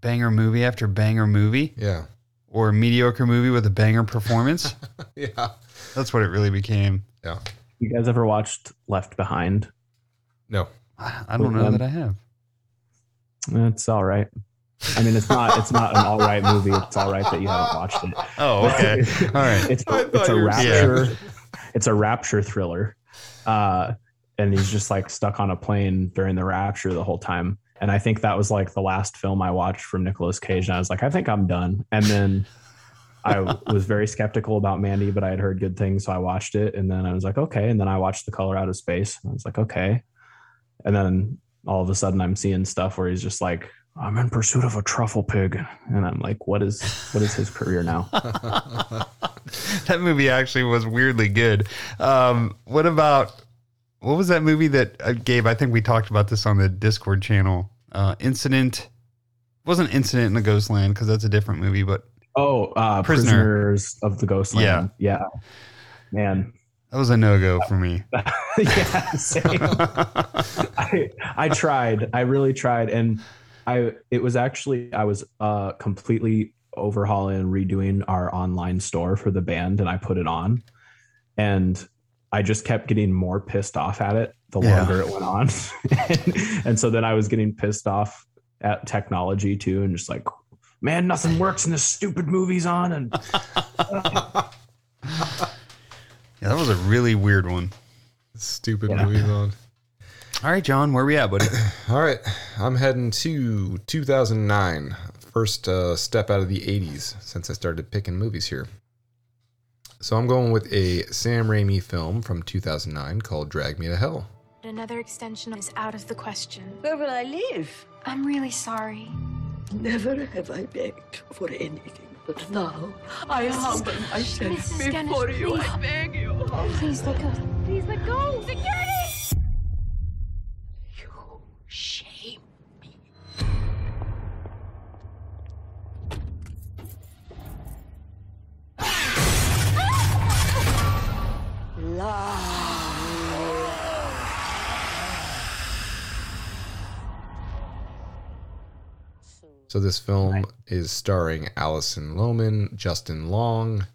banger movie after banger movie, Yeah, or mediocre movie with a banger performance?" yeah, That's what it really became. yeah. You guys ever watched Left Behind? No, I I don't know Um, that I have. It's all right. I mean, it's not it's not an all right movie. It's all right that you haven't watched it. Oh, okay. All right. It's I a, it's a you were- rapture. It's a rapture thriller, uh, and he's just like stuck on a plane during the rapture the whole time. And I think that was like the last film I watched from Nicolas Cage. And I was like, I think I'm done. And then I was very skeptical about Mandy, but I had heard good things, so I watched it. And then I was like, okay. And then I watched The Color Out of Space. And I was like, okay. And then all of a sudden, I'm seeing stuff where he's just like, I'm in pursuit of a truffle pig, and I'm like, what is what is his career now? that movie actually was weirdly good. Um, what about what was that movie that uh, Gabe? I think we talked about this on the Discord channel. Uh, Incident wasn't Incident in the Ghostland because that's a different movie, but Oh, uh, Prisoner. prisoners of the Ghostland. Yeah, yeah, man. that was a no go for me. yeah. I I tried. I really tried, and I it was actually I was uh completely overhauling and redoing our online store for the band, and I put it on, and I just kept getting more pissed off at it the Yeah. longer it went on, and, and so then I was getting pissed off at technology too, and just like. Man, nothing works and this stupid movie's on, and Yeah, that was a really weird one. Stupid Yeah. movies on. All right, John, where we at, buddy? All right, I'm heading to 2009. First uh, step out of the 80s since I started picking movies here. So I'm going with a Sam Raimi film from 2009 called Drag Me to Hell. Another extension is out of the question. Where will I live? I'm really sorry. Never have I begged for anything, but now I humble myself Mrs. Ganush, before you. please. I beg you. Please let go. Please let go. Security! Shame. So this film is starring Alison Lohman, Justin Long.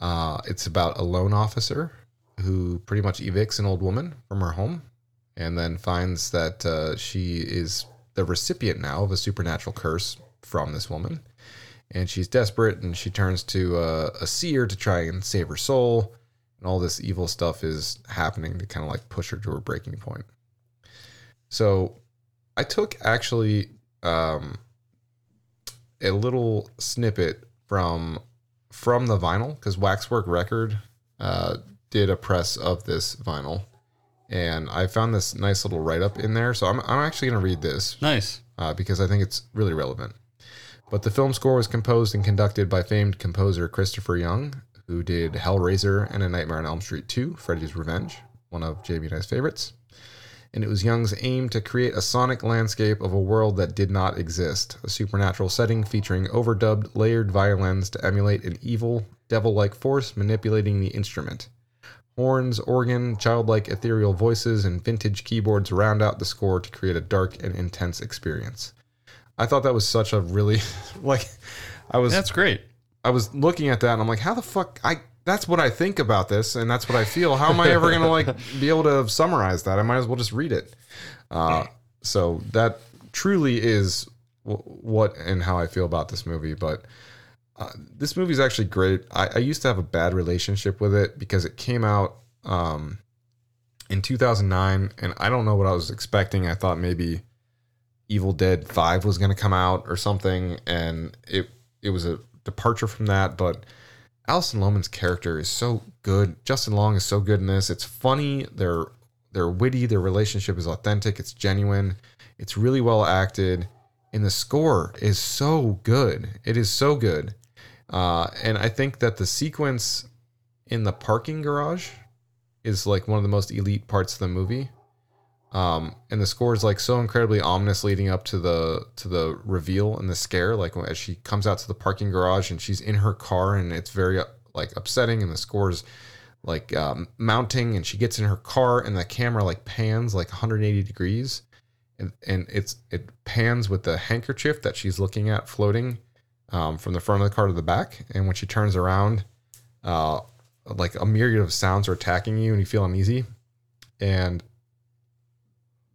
Uh, it's about a loan officer who pretty much evicts an old woman from her home, and then finds that uh, she is the recipient now of a supernatural curse from this woman, and she's desperate, and she turns to uh, a seer to try and save her soul, and all this evil stuff is happening to kind of like push her to her breaking point. So, I took actually. Um, a little snippet from from the vinyl because Waxwork Record uh, did a press of this vinyl, and I found this nice little write up in there. So I'm I'm actually going to read this. Nice. Uh, because I think it's really relevant. But the film score was composed and conducted by famed composer Christopher Young, who did Hellraiser and A Nightmare on Elm Street 2, Freddy's Revenge, one of JB and I's favorites and it was Young's aim to create a sonic landscape of a world that did not exist, a supernatural setting featuring overdubbed, layered violins to emulate an evil, devil like force manipulating the instrument. Horns, organ, childlike ethereal voices, and vintage keyboards round out the score to create a dark and intense experience. I thought that was such a really, like, I was. That's great. I was looking at that and I'm like, how the fuck? I that's what I think about this and that's what I feel. How am I ever gonna like be able to summarize that? I might as well just read it. Uh, so that truly is w- what and how I feel about this movie. But uh, this movie is actually great. I, I used to have a bad relationship with it because it came out um, in 2009, and I don't know what I was expecting. I thought maybe Evil Dead Five was going to come out or something, and it it was a departure from that. But Alison Lohman's character is so good. Justin Long is so good in this. It's funny. They're they're witty. Their relationship is authentic. It's genuine. It's really well acted, and the score is so good. It is so good. Uh, and I think that the sequence in the parking garage is like one of the most elite parts of the movie. Um, and the score is like so incredibly ominous leading up to the to the reveal and the scare. Like as she comes out to the parking garage and she's in her car and it's very like upsetting and the score is like um, mounting and she gets in her car and the camera like pans like 180 degrees and and it's it pans with the handkerchief that she's looking at floating um, from the front of the car to the back and when she turns around uh, like a myriad of sounds are attacking you and you feel uneasy and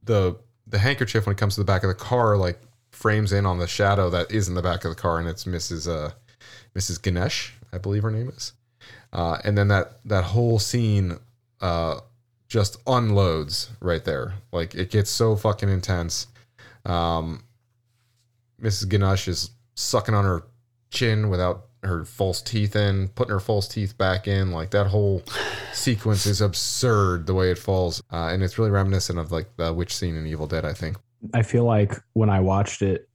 the the handkerchief when it comes to the back of the car like frames in on the shadow that is in the back of the car and it's Mrs. Uh, Mrs. Ganush, I believe her name is. Uh, and then that that whole scene uh, just unloads right there. Like it gets so fucking intense. Um, Mrs. Ganush is sucking on her chin without her false teeth in, putting her false teeth back in. Like that whole sequence is absurd the way it falls, uh, and it's really reminiscent of like the witch scene in Evil Dead. I think. I feel like when I watched it,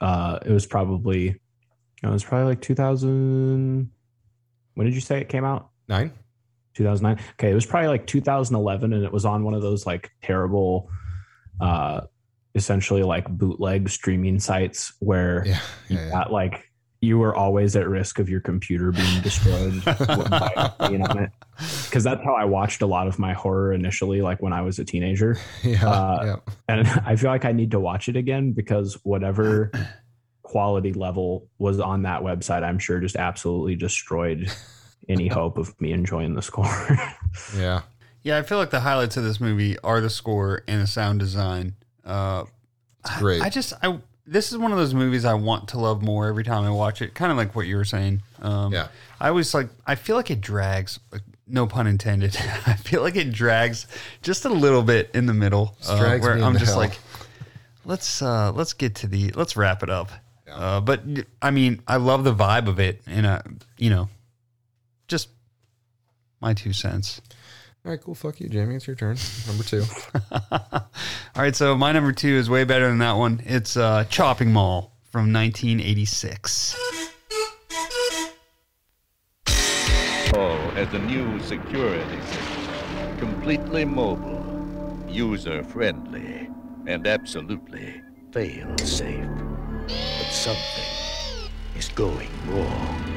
uh, it was probably it was probably like 2000. When did you say it came out? Nine. 2009. Okay, it was probably like 2011, and it was on one of those like terrible, uh, essentially like bootleg streaming sites where yeah, you yeah, yeah. like you were always at risk of your computer being destroyed being on it. Because that's how I watched a lot of my horror initially, like when I was a teenager. Yeah, Uh, yeah. And I feel like I need to watch it again because whatever quality level was on that website, I'm sure just absolutely destroyed any hope of me enjoying the score. Yeah. Yeah, I feel like the highlights of this movie are the score and the sound design. Uh, It's great. I, I just I this is one of those movies I want to love more every time I watch it. Kind of like what you were saying. Um, Yeah. I always like I feel like it drags like no pun intended. I feel like it drags just a little bit in the middle, uh, drags where me I'm just hell. like, let's uh, let's get to the let's wrap it up. Uh, but I mean, I love the vibe of it, and uh, you know, just my two cents. All right, cool. Fuck you, Jamie. It's your turn. Number two. All right, so my number two is way better than that one. It's uh, Chopping Mall from 1986. Oh, as a new security system. Completely mobile, user friendly, and absolutely fail safe. But something is going wrong.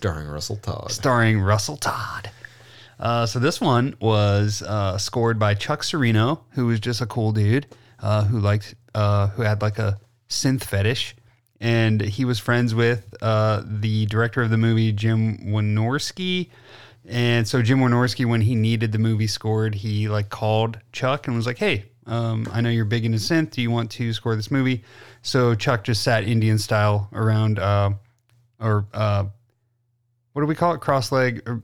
Starring Russell Todd. starring Russell Todd. Uh, so this one was uh, scored by Chuck Cirino, who was just a cool dude uh, who liked uh, who had like a synth fetish, and he was friends with uh, the director of the movie Jim Wynorski. And so Jim Wynorski, when he needed the movie scored, he like called Chuck and was like, "Hey, um, I know you're big into synth. Do you want to score this movie?" So Chuck just sat Indian style around, uh, or what do we call it? Cross leg or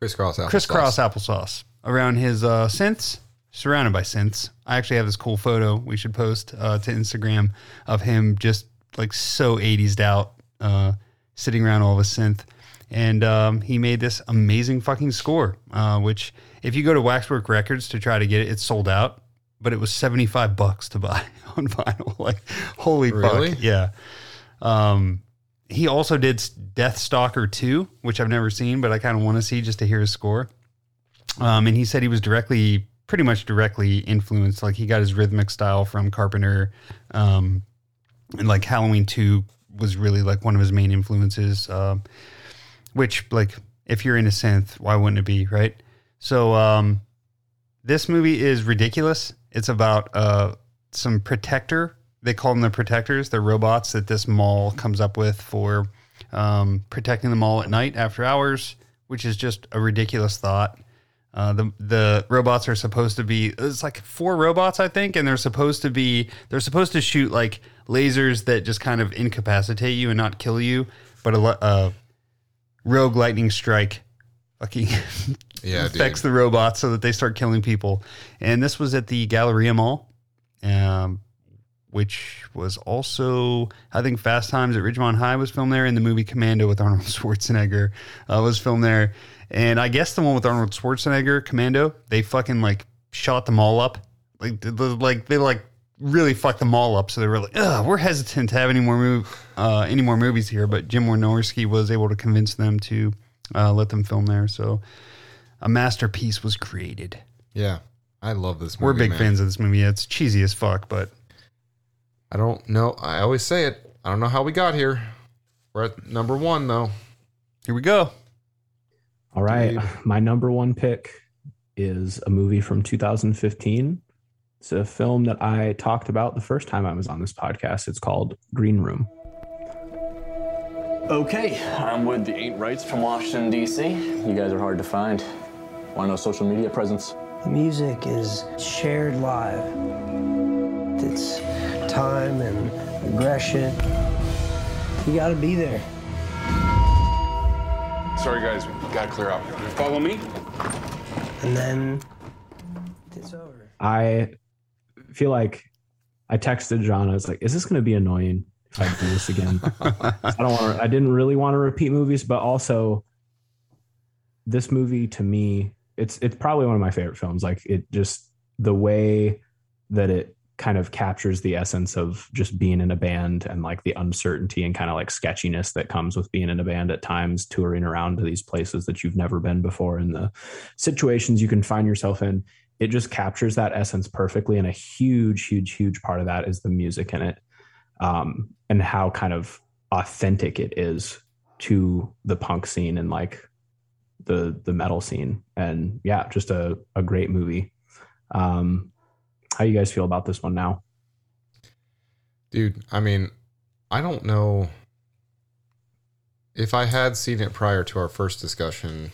Crisscross applesauce. crisscross applesauce around his uh, synths, surrounded by synths. I actually have this cool photo we should post uh, to Instagram of him just like so 80s out, uh, sitting around all of his synth. And um, he made this amazing fucking score, uh, which if you go to Waxwork Records to try to get it, it's sold out, but it was 75 bucks to buy on vinyl. Like, holy Really? fuck. Yeah. Um, he also did Deathstalker 2, which I've never seen, but I kind of want to see just to hear his score. Um, and he said he was directly, pretty much directly influenced. Like he got his rhythmic style from Carpenter. Um, and like Halloween 2 was really like one of his main influences. Um, which, like, if you're in a synth, why wouldn't it be, right? So, um, this movie is ridiculous. It's about uh, some protector. They call them the protectors. They're robots that this mall comes up with for um, protecting the mall at night after hours, which is just a ridiculous thought. Uh, the the robots are supposed to be it's like four robots I think, and they're supposed to be they're supposed to shoot like lasers that just kind of incapacitate you and not kill you, but a uh, rogue lightning strike fucking Yeah, affects dude. the robots so that they start killing people. And this was at the Galleria Mall, um, which was also, I think, Fast Times at Ridgemont High was filmed there, and the movie Commando with Arnold Schwarzenegger uh, was filmed there. And I guess the one with Arnold Schwarzenegger, Commando, they fucking like shot them all up. Like, the, the- like they like really fucked them all up. So they were like, Ugh, we're hesitant to have any more move, uh, any more movies here. But Jim Wynorski was able to convince them to uh, let them film there. So a masterpiece was created. Yeah, I love this movie. We're big man. fans of this movie. Yeah, It's cheesy as fuck, but I don't know. I always say it. I don't know how we got here. We're at number one though. Here we go. All right. Gabe. My number one pick is a movie from 2015. It's a film that I talked about the first time I was on this podcast. It's called Green Room. Okay, I'm with the Ain't Rights from Washington, D.C. You guys are hard to find. Want to know social media presence? The music is shared live. It's time and aggression. You gotta be there. Sorry, guys, we gotta clear out. You follow me? And then it's over. I feel like I texted John. I was like, "Is this going to be annoying if I do this again?" I don't want. to I didn't really want to repeat movies, but also this movie to me, it's it's probably one of my favorite films. Like it just the way that it kind of captures the essence of just being in a band and like the uncertainty and kind of like sketchiness that comes with being in a band at times touring around to these places that you've never been before and the situations you can find yourself in. It just captures that essence perfectly and a huge huge huge part of that is the music in it um, and how kind of authentic it is to the punk scene and like the the metal scene. And yeah just a, a great movie. Um how you guys feel about this one now Dude, I mean, I don't know if I had seen it prior to our first discussion.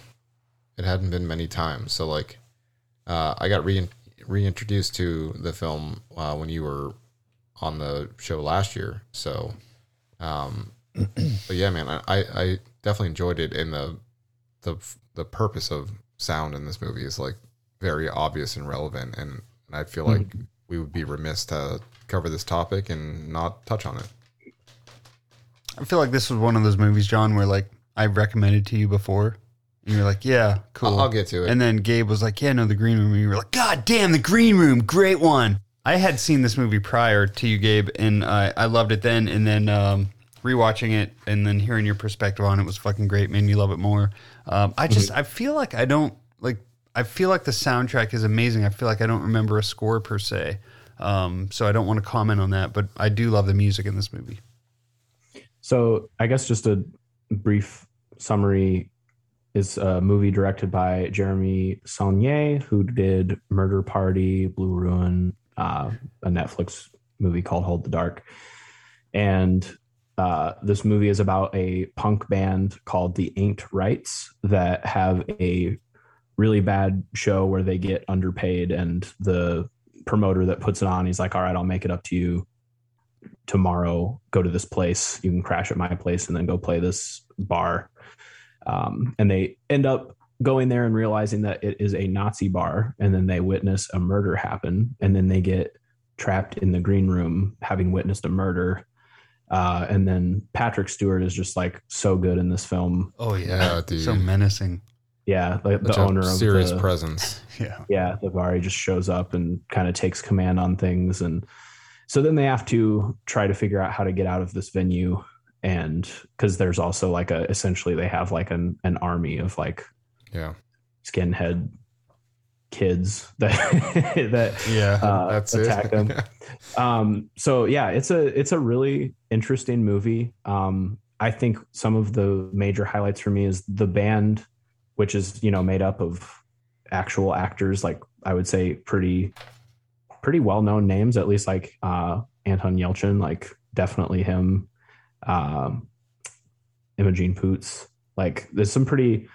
It hadn't been many times, so like, uh, I got re- reintroduced to the film uh, when you were on the show last year. So, um, but yeah, man, I, I definitely enjoyed it. And the the the purpose of sound in this movie is like very obvious and relevant. And I feel like we would be remiss to cover this topic and not touch on it. I feel like this was one of those movies, John, where like I recommended to you before. And you're like, yeah, cool. I'll- I'll get to it. And then Gabe was like, yeah, no, the green room. And you were like, God damn, the green room, great one. I had seen this movie prior to you, Gabe, and I, I loved it then. And then um, rewatching it and then hearing your perspective on it was fucking great, made me love it more. Um, I just, I feel like I don't, like, I feel like the soundtrack is amazing. I feel like I don't remember a score per se. Um, so I don't want to comment on that, but I do love the music in this movie. So I guess just a brief summary is a movie directed by Jeremy Saulnier, who did Murder Party, Blue Ruin, uh, a Netflix movie called Hold the Dark. And uh, this movie is about a punk band called the Ain't Rights that have a really bad show where they get underpaid and the promoter that puts it on he's like all right i'll make it up to you tomorrow. Go to this place. You can crash at my place and then go play this bar. Um, and they end up going there and realizing that it is a nazi bar and then they witness a murder happen and then they get trapped in the green room having witnessed a murder. Uh, and then patrick stewart is just like so good in this film. Oh yeah, Yeah, dude. so menacing. Yeah like the owner of serious the, presence. Yeah, yeah, the Vari just shows up and kind of takes command on things. And so then they have to try to figure out how to get out of this venue. And because there's also like a essentially they have like an, an army of like Yeah. skinhead kids that that Yeah, uh, that's it. attack them. um, so yeah, it's a it's a really interesting movie. Um, I think some of the major highlights for me is the band, which is you know made up of actual actors, like I would say pretty pretty well known names, at least like uh, Anton Yelchin, like definitely him. Um, Imogen Poots, like there's some pretty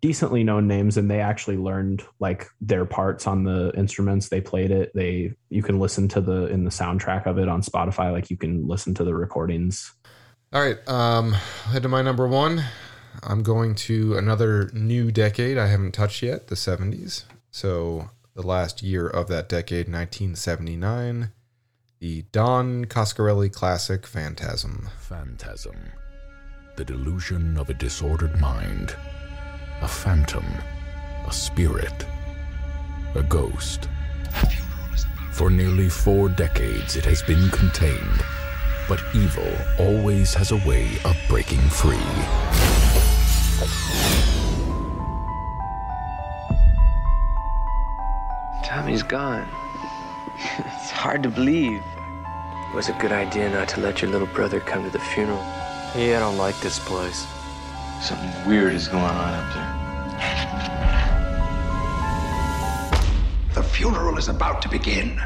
decently known names and they actually learned like their parts on the instruments they played it they you can listen to the in the soundtrack of it on spotify like you can listen to the recordings All right, um, head to my number one. I'm going to another new decade I haven't touched yet, the 70s. So the last year of that decade, 1979, the Don Coscarelli classic Phantasm. Phantasm. The delusion of a disordered mind. A phantom. A spirit. A ghost. For nearly four decades, it has been contained. But evil always has a way of breaking free. Tommy's gone. it's hard to believe. It was a good idea not to let your little brother come to the funeral. Hey, I don't like this place. Something weird is going on up there. The funeral is about to begin,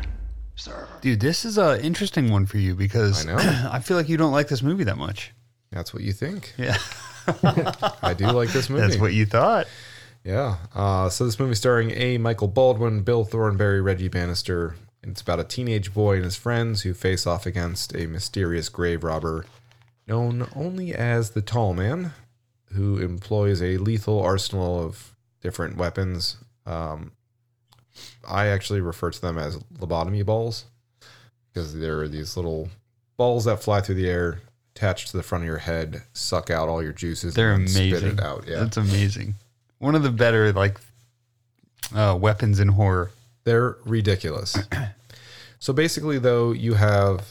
sir. dude, this is an interesting one for you because I know. I feel like you don't like this movie that much. That's what you think. Yeah, I do like this movie. that's what you thought. Yeah. Uh, so this movie starring A. Michael Baldwin, Bill Thornbury, Reggie Bannister. It's about a teenage boy and his friends who face off against a mysterious grave robber known only as the Tall Man, who employs a lethal arsenal of different weapons. Um, I actually refer to them as lobotomy balls because there are these little balls that fly through the air, attached to the front of your head, suck out all your juices, They're and amazing. spit it out. Yeah, That's amazing. One of the better like uh, weapons in horror. They're ridiculous. so basically, though, you have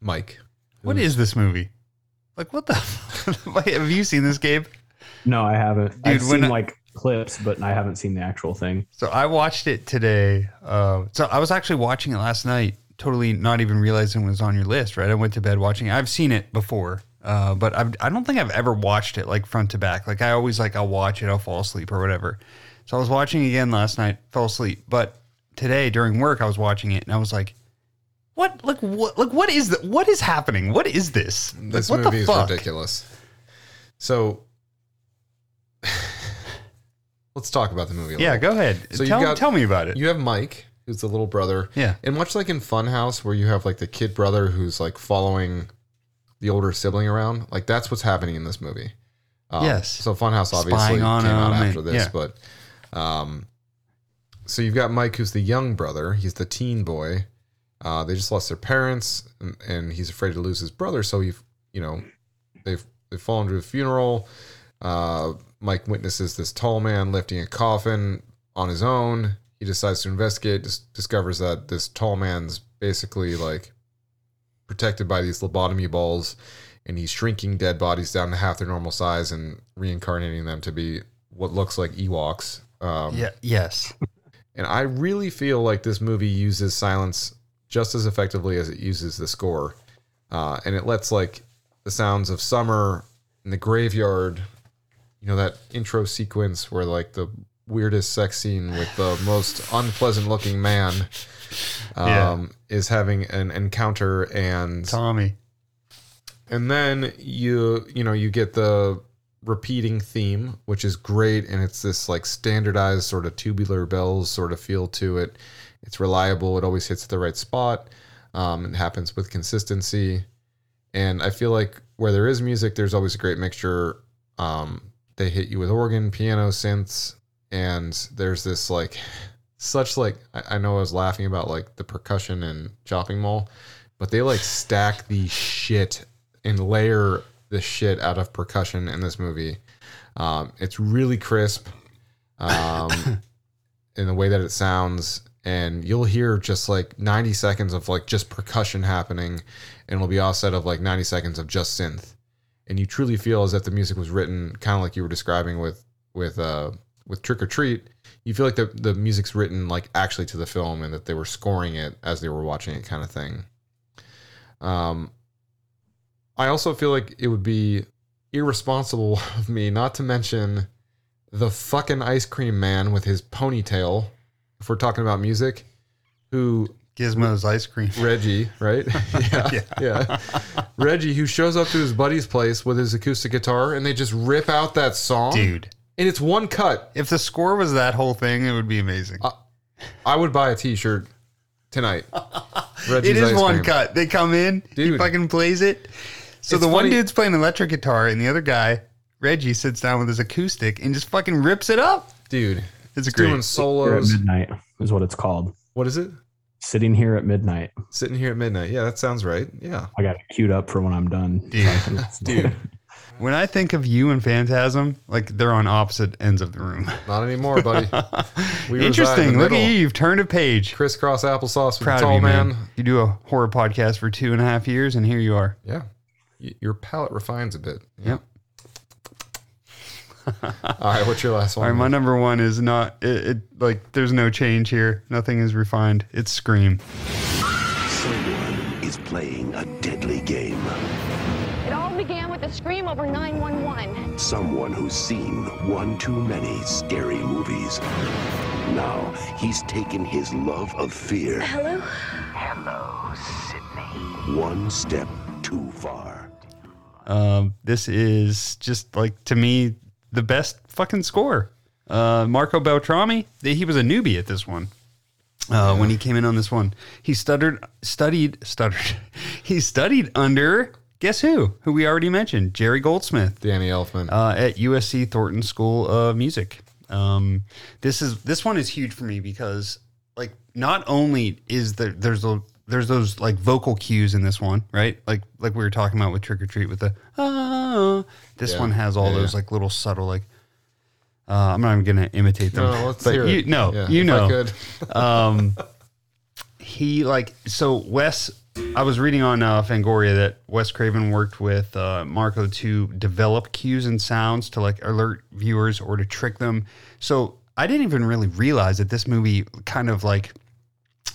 Mike. What is this movie? Like what the? Have you seen this, Gabe? no i haven't i've seen I- like clips but i haven't seen the actual thing So I watched it today. Uh, so I was actually watching it last night, totally not even realizing it was on your list. Right, I went to bed watching. I've seen it before, uh, but I've, I don't think I've ever watched it like front to back. Like I always like I'll watch it, I'll fall asleep or whatever. So I was watching again last night, fell asleep. But today during work, I was watching it and I was like, "What? Like what? Like what is that? What is happening? What is this? Like, This what movie the is fuck? ridiculous. So let's talk about the movie. a Yeah, little. go ahead. So tell, got- tell me about it. You have Mike, who's the little brother. Yeah. And much like in Funhouse, where you have like the kid brother who's like following the older sibling around, like that's what's happening in this movie. Um, Yes. So Funhouse obviously came out after and- this, yeah. but um, so you've got Mike, who's the young brother. He's the teen boy. Uh, they just lost their parents, and, and he's afraid to lose his brother. So he, you know, they've they fall into a funeral. Uh, Mike witnesses this tall man lifting a coffin on his own. He decides to investigate. Dis- discovers that this tall man's basically like protected by these lobotomy balls, and he's shrinking dead bodies down to half their normal size and reincarnating them to be what looks like Ewoks. Um, Yeah. Yes. and I really feel like this movie uses silence just as effectively as it uses the score. Uh, and it lets like the sounds of summer in the graveyard, you know, that intro sequence where like the weirdest sex scene with the most unpleasant looking man um, Yeah. is having an encounter and Tommy. and then you you know you get the repeating theme which is great and it's this like standardized sort of tubular bells sort of feel to it it's reliable it always hits the right spot um, it happens with consistency and i feel like where there is music there's always a great mixture um, they hit you with organ piano synths and there's this like such like I, I know i was laughing about like the percussion and chopping mall but they like stack the shit and layer the shit out of percussion in this movie. Um, it's really crisp um, in the way that it sounds, and you'll hear just like 90 seconds of like just percussion happening, and it'll be offset of like 90 seconds of just synth, and you truly feel as if the music was written kind of like you were describing with with uh, with Trick or Treat. You feel like the the music's written like actually to the film, and that they were scoring it as they were watching it, kind of thing. Um, I also feel like it would be irresponsible of me not to mention the fucking ice cream man with his ponytail. If we're talking about music, who Gizmo's ice cream. Reggie, right? yeah, yeah, Reggie, who shows up to his buddy's place with his acoustic guitar, and they just rip out that song, Dude. And it's one cut. If the score was that whole thing, it would be amazing. Uh, I would buy a T-shirt tonight. it Reggie's is ice one cream. cut. They come in, Dude. he fucking plays it. So It's the one funny- dude's playing electric guitar, and the other guy, Reggie, sits down with his acoustic and just fucking rips it up. Dude, it's he's great. doing Here at solos. midnight is what it's called. What is it? Sitting here at midnight. Sitting here at midnight. Yeah, that sounds right. Yeah. I got it queued up for when I'm done. Dude. Dude. When I think of you and Phantasm, like they're on opposite ends of the room. Not anymore, buddy. We reside in Interesting. Look at you. You've turned a page. Crisscross applesauce with Proud the of tall you, man. man. You do a horror podcast for two and a half years, and here you are. Yeah. Y- Your palate refines a bit. Yep. All right, what's your last one? right, my number one is not it, it. Like, there's no change here. Nothing is refined. It's Scream. Someone is playing a deadly game. It all began with a scream over 911. Someone who's seen one too many scary movies. Now he's taken his love of fear Hello? Hello, Sidney. one step too far. Um, this is just like to me the best fucking score. Uh, Marco Beltrami, he was a newbie at this one. Uh, When he came in on this one, he stuttered, studied, stuttered. he studied under guess who? Who we already mentioned, Jerry Goldsmith, Danny Elfman, uh, at USC Thornton School of Music. Um, this is this one is huge for me because like not only is there there's a there's those like vocal cues in this one, right? Like like we were talking about with Trick or Treat with the ah. This Yeah. one has all Yeah, those yeah. like little subtle like. Uh, I'm not even gonna imitate them. No, let's but hear you it. no, you know. um, he like so Wes. I was reading on uh, Fangoria that Wes Craven worked with uh, Marco to develop cues and sounds to like alert viewers or to trick them. So I didn't even really realize that this movie kind of like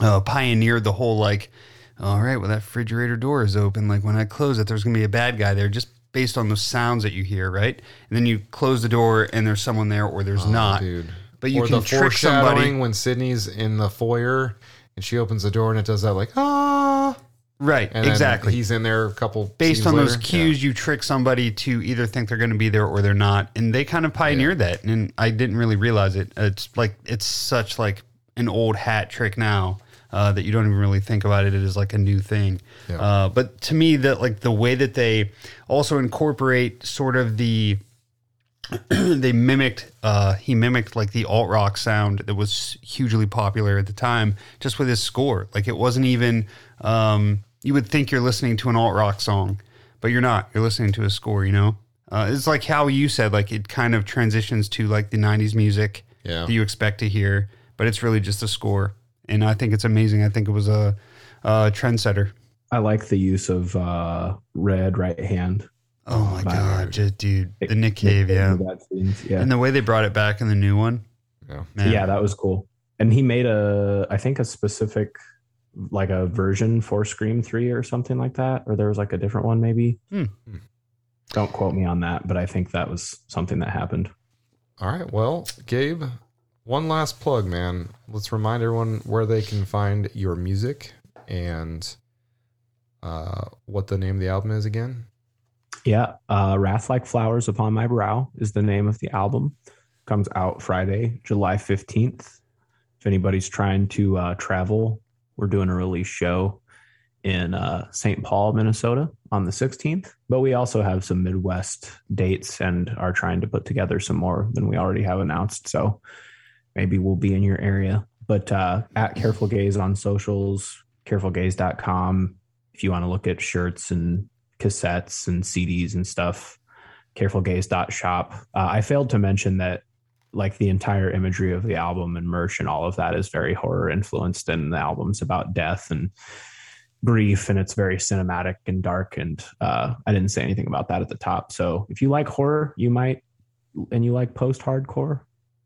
uh, pioneered the whole like, all right, well that refrigerator door is open. Like when I close it, there's gonna be a bad guy there, just based on the sounds that you hear, right? And then you close the door and there's someone there or there's Oh, not. dude. But you or can the trick somebody. when Sidney's in the foyer and she opens the door and it does that like ah. Right, And then exactly. He's in there a couple based scenes on those later. cues, you trick somebody to either think they're going to be there or they're not, and they kind of pioneered that. And I didn't really realize it. It's like it's such like an old hat trick now. Uh, that you don't even really think about it as like a new thing. Yeah. Uh, but to me, that like the way that they also incorporate sort of the they mimicked uh he mimicked like the alt rock sound that was hugely popular at the time just with his score like it wasn't even um you would think you're listening to an alt rock song but you're not you're listening to a score you know uh, it's like how you said like it kind of transitions to like the 90s music Yeah. that you expect to hear but it's really just a score and i think it's amazing i think it was a, a trendsetter I like the use of uh, red right hand. oh my god just dude the nick Nick cave yeah in that scenes, yeah. and the way they brought it back in the new one Yeah. man. Yeah, that was cool. And he made a, I think a specific, like a version for Scream Three or something like that, or there was like a different one maybe. Hmm. Don't quote me on that, but I think that was something that happened. All right. Well, Gabe, one last plug, man. Let's remind everyone where they can find your music and uh, what the name of the album is again. Yeah, uh, Wrath Like Flowers Upon My Brow is the name of the album. Comes out Friday, July 15th. If anybody's trying to uh, travel, we're doing a release show in uh, St. Paul, Minnesota on the 16th. But we also have some Midwest dates and are trying to put together some more than we already have announced. So maybe we'll be in your area. But uh, at Careful Gaze on socials, carefulgaze.com. If you want to look at shirts and cassettes and CDs and stuff, carefulgaze.shop. Uh, I failed to mention that like the entire imagery of the album and merch and all of that is very horror influenced and the album's about death and grief and it's very cinematic and dark and uh, i didn't say anything about that at the top so if you like horror you might and you like post hardcore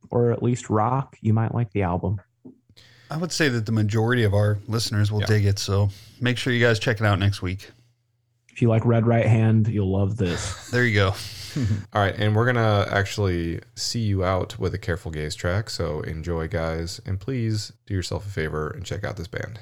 or at least rock you might like the album I would say that the majority of our listeners will dig it. So make sure you guys check it out next week. if you like red right hand you'll love this There you go. All right, and we're gonna actually see you out with a careful gaze track. So enjoy, guys, and please do yourself a favor and check out this band.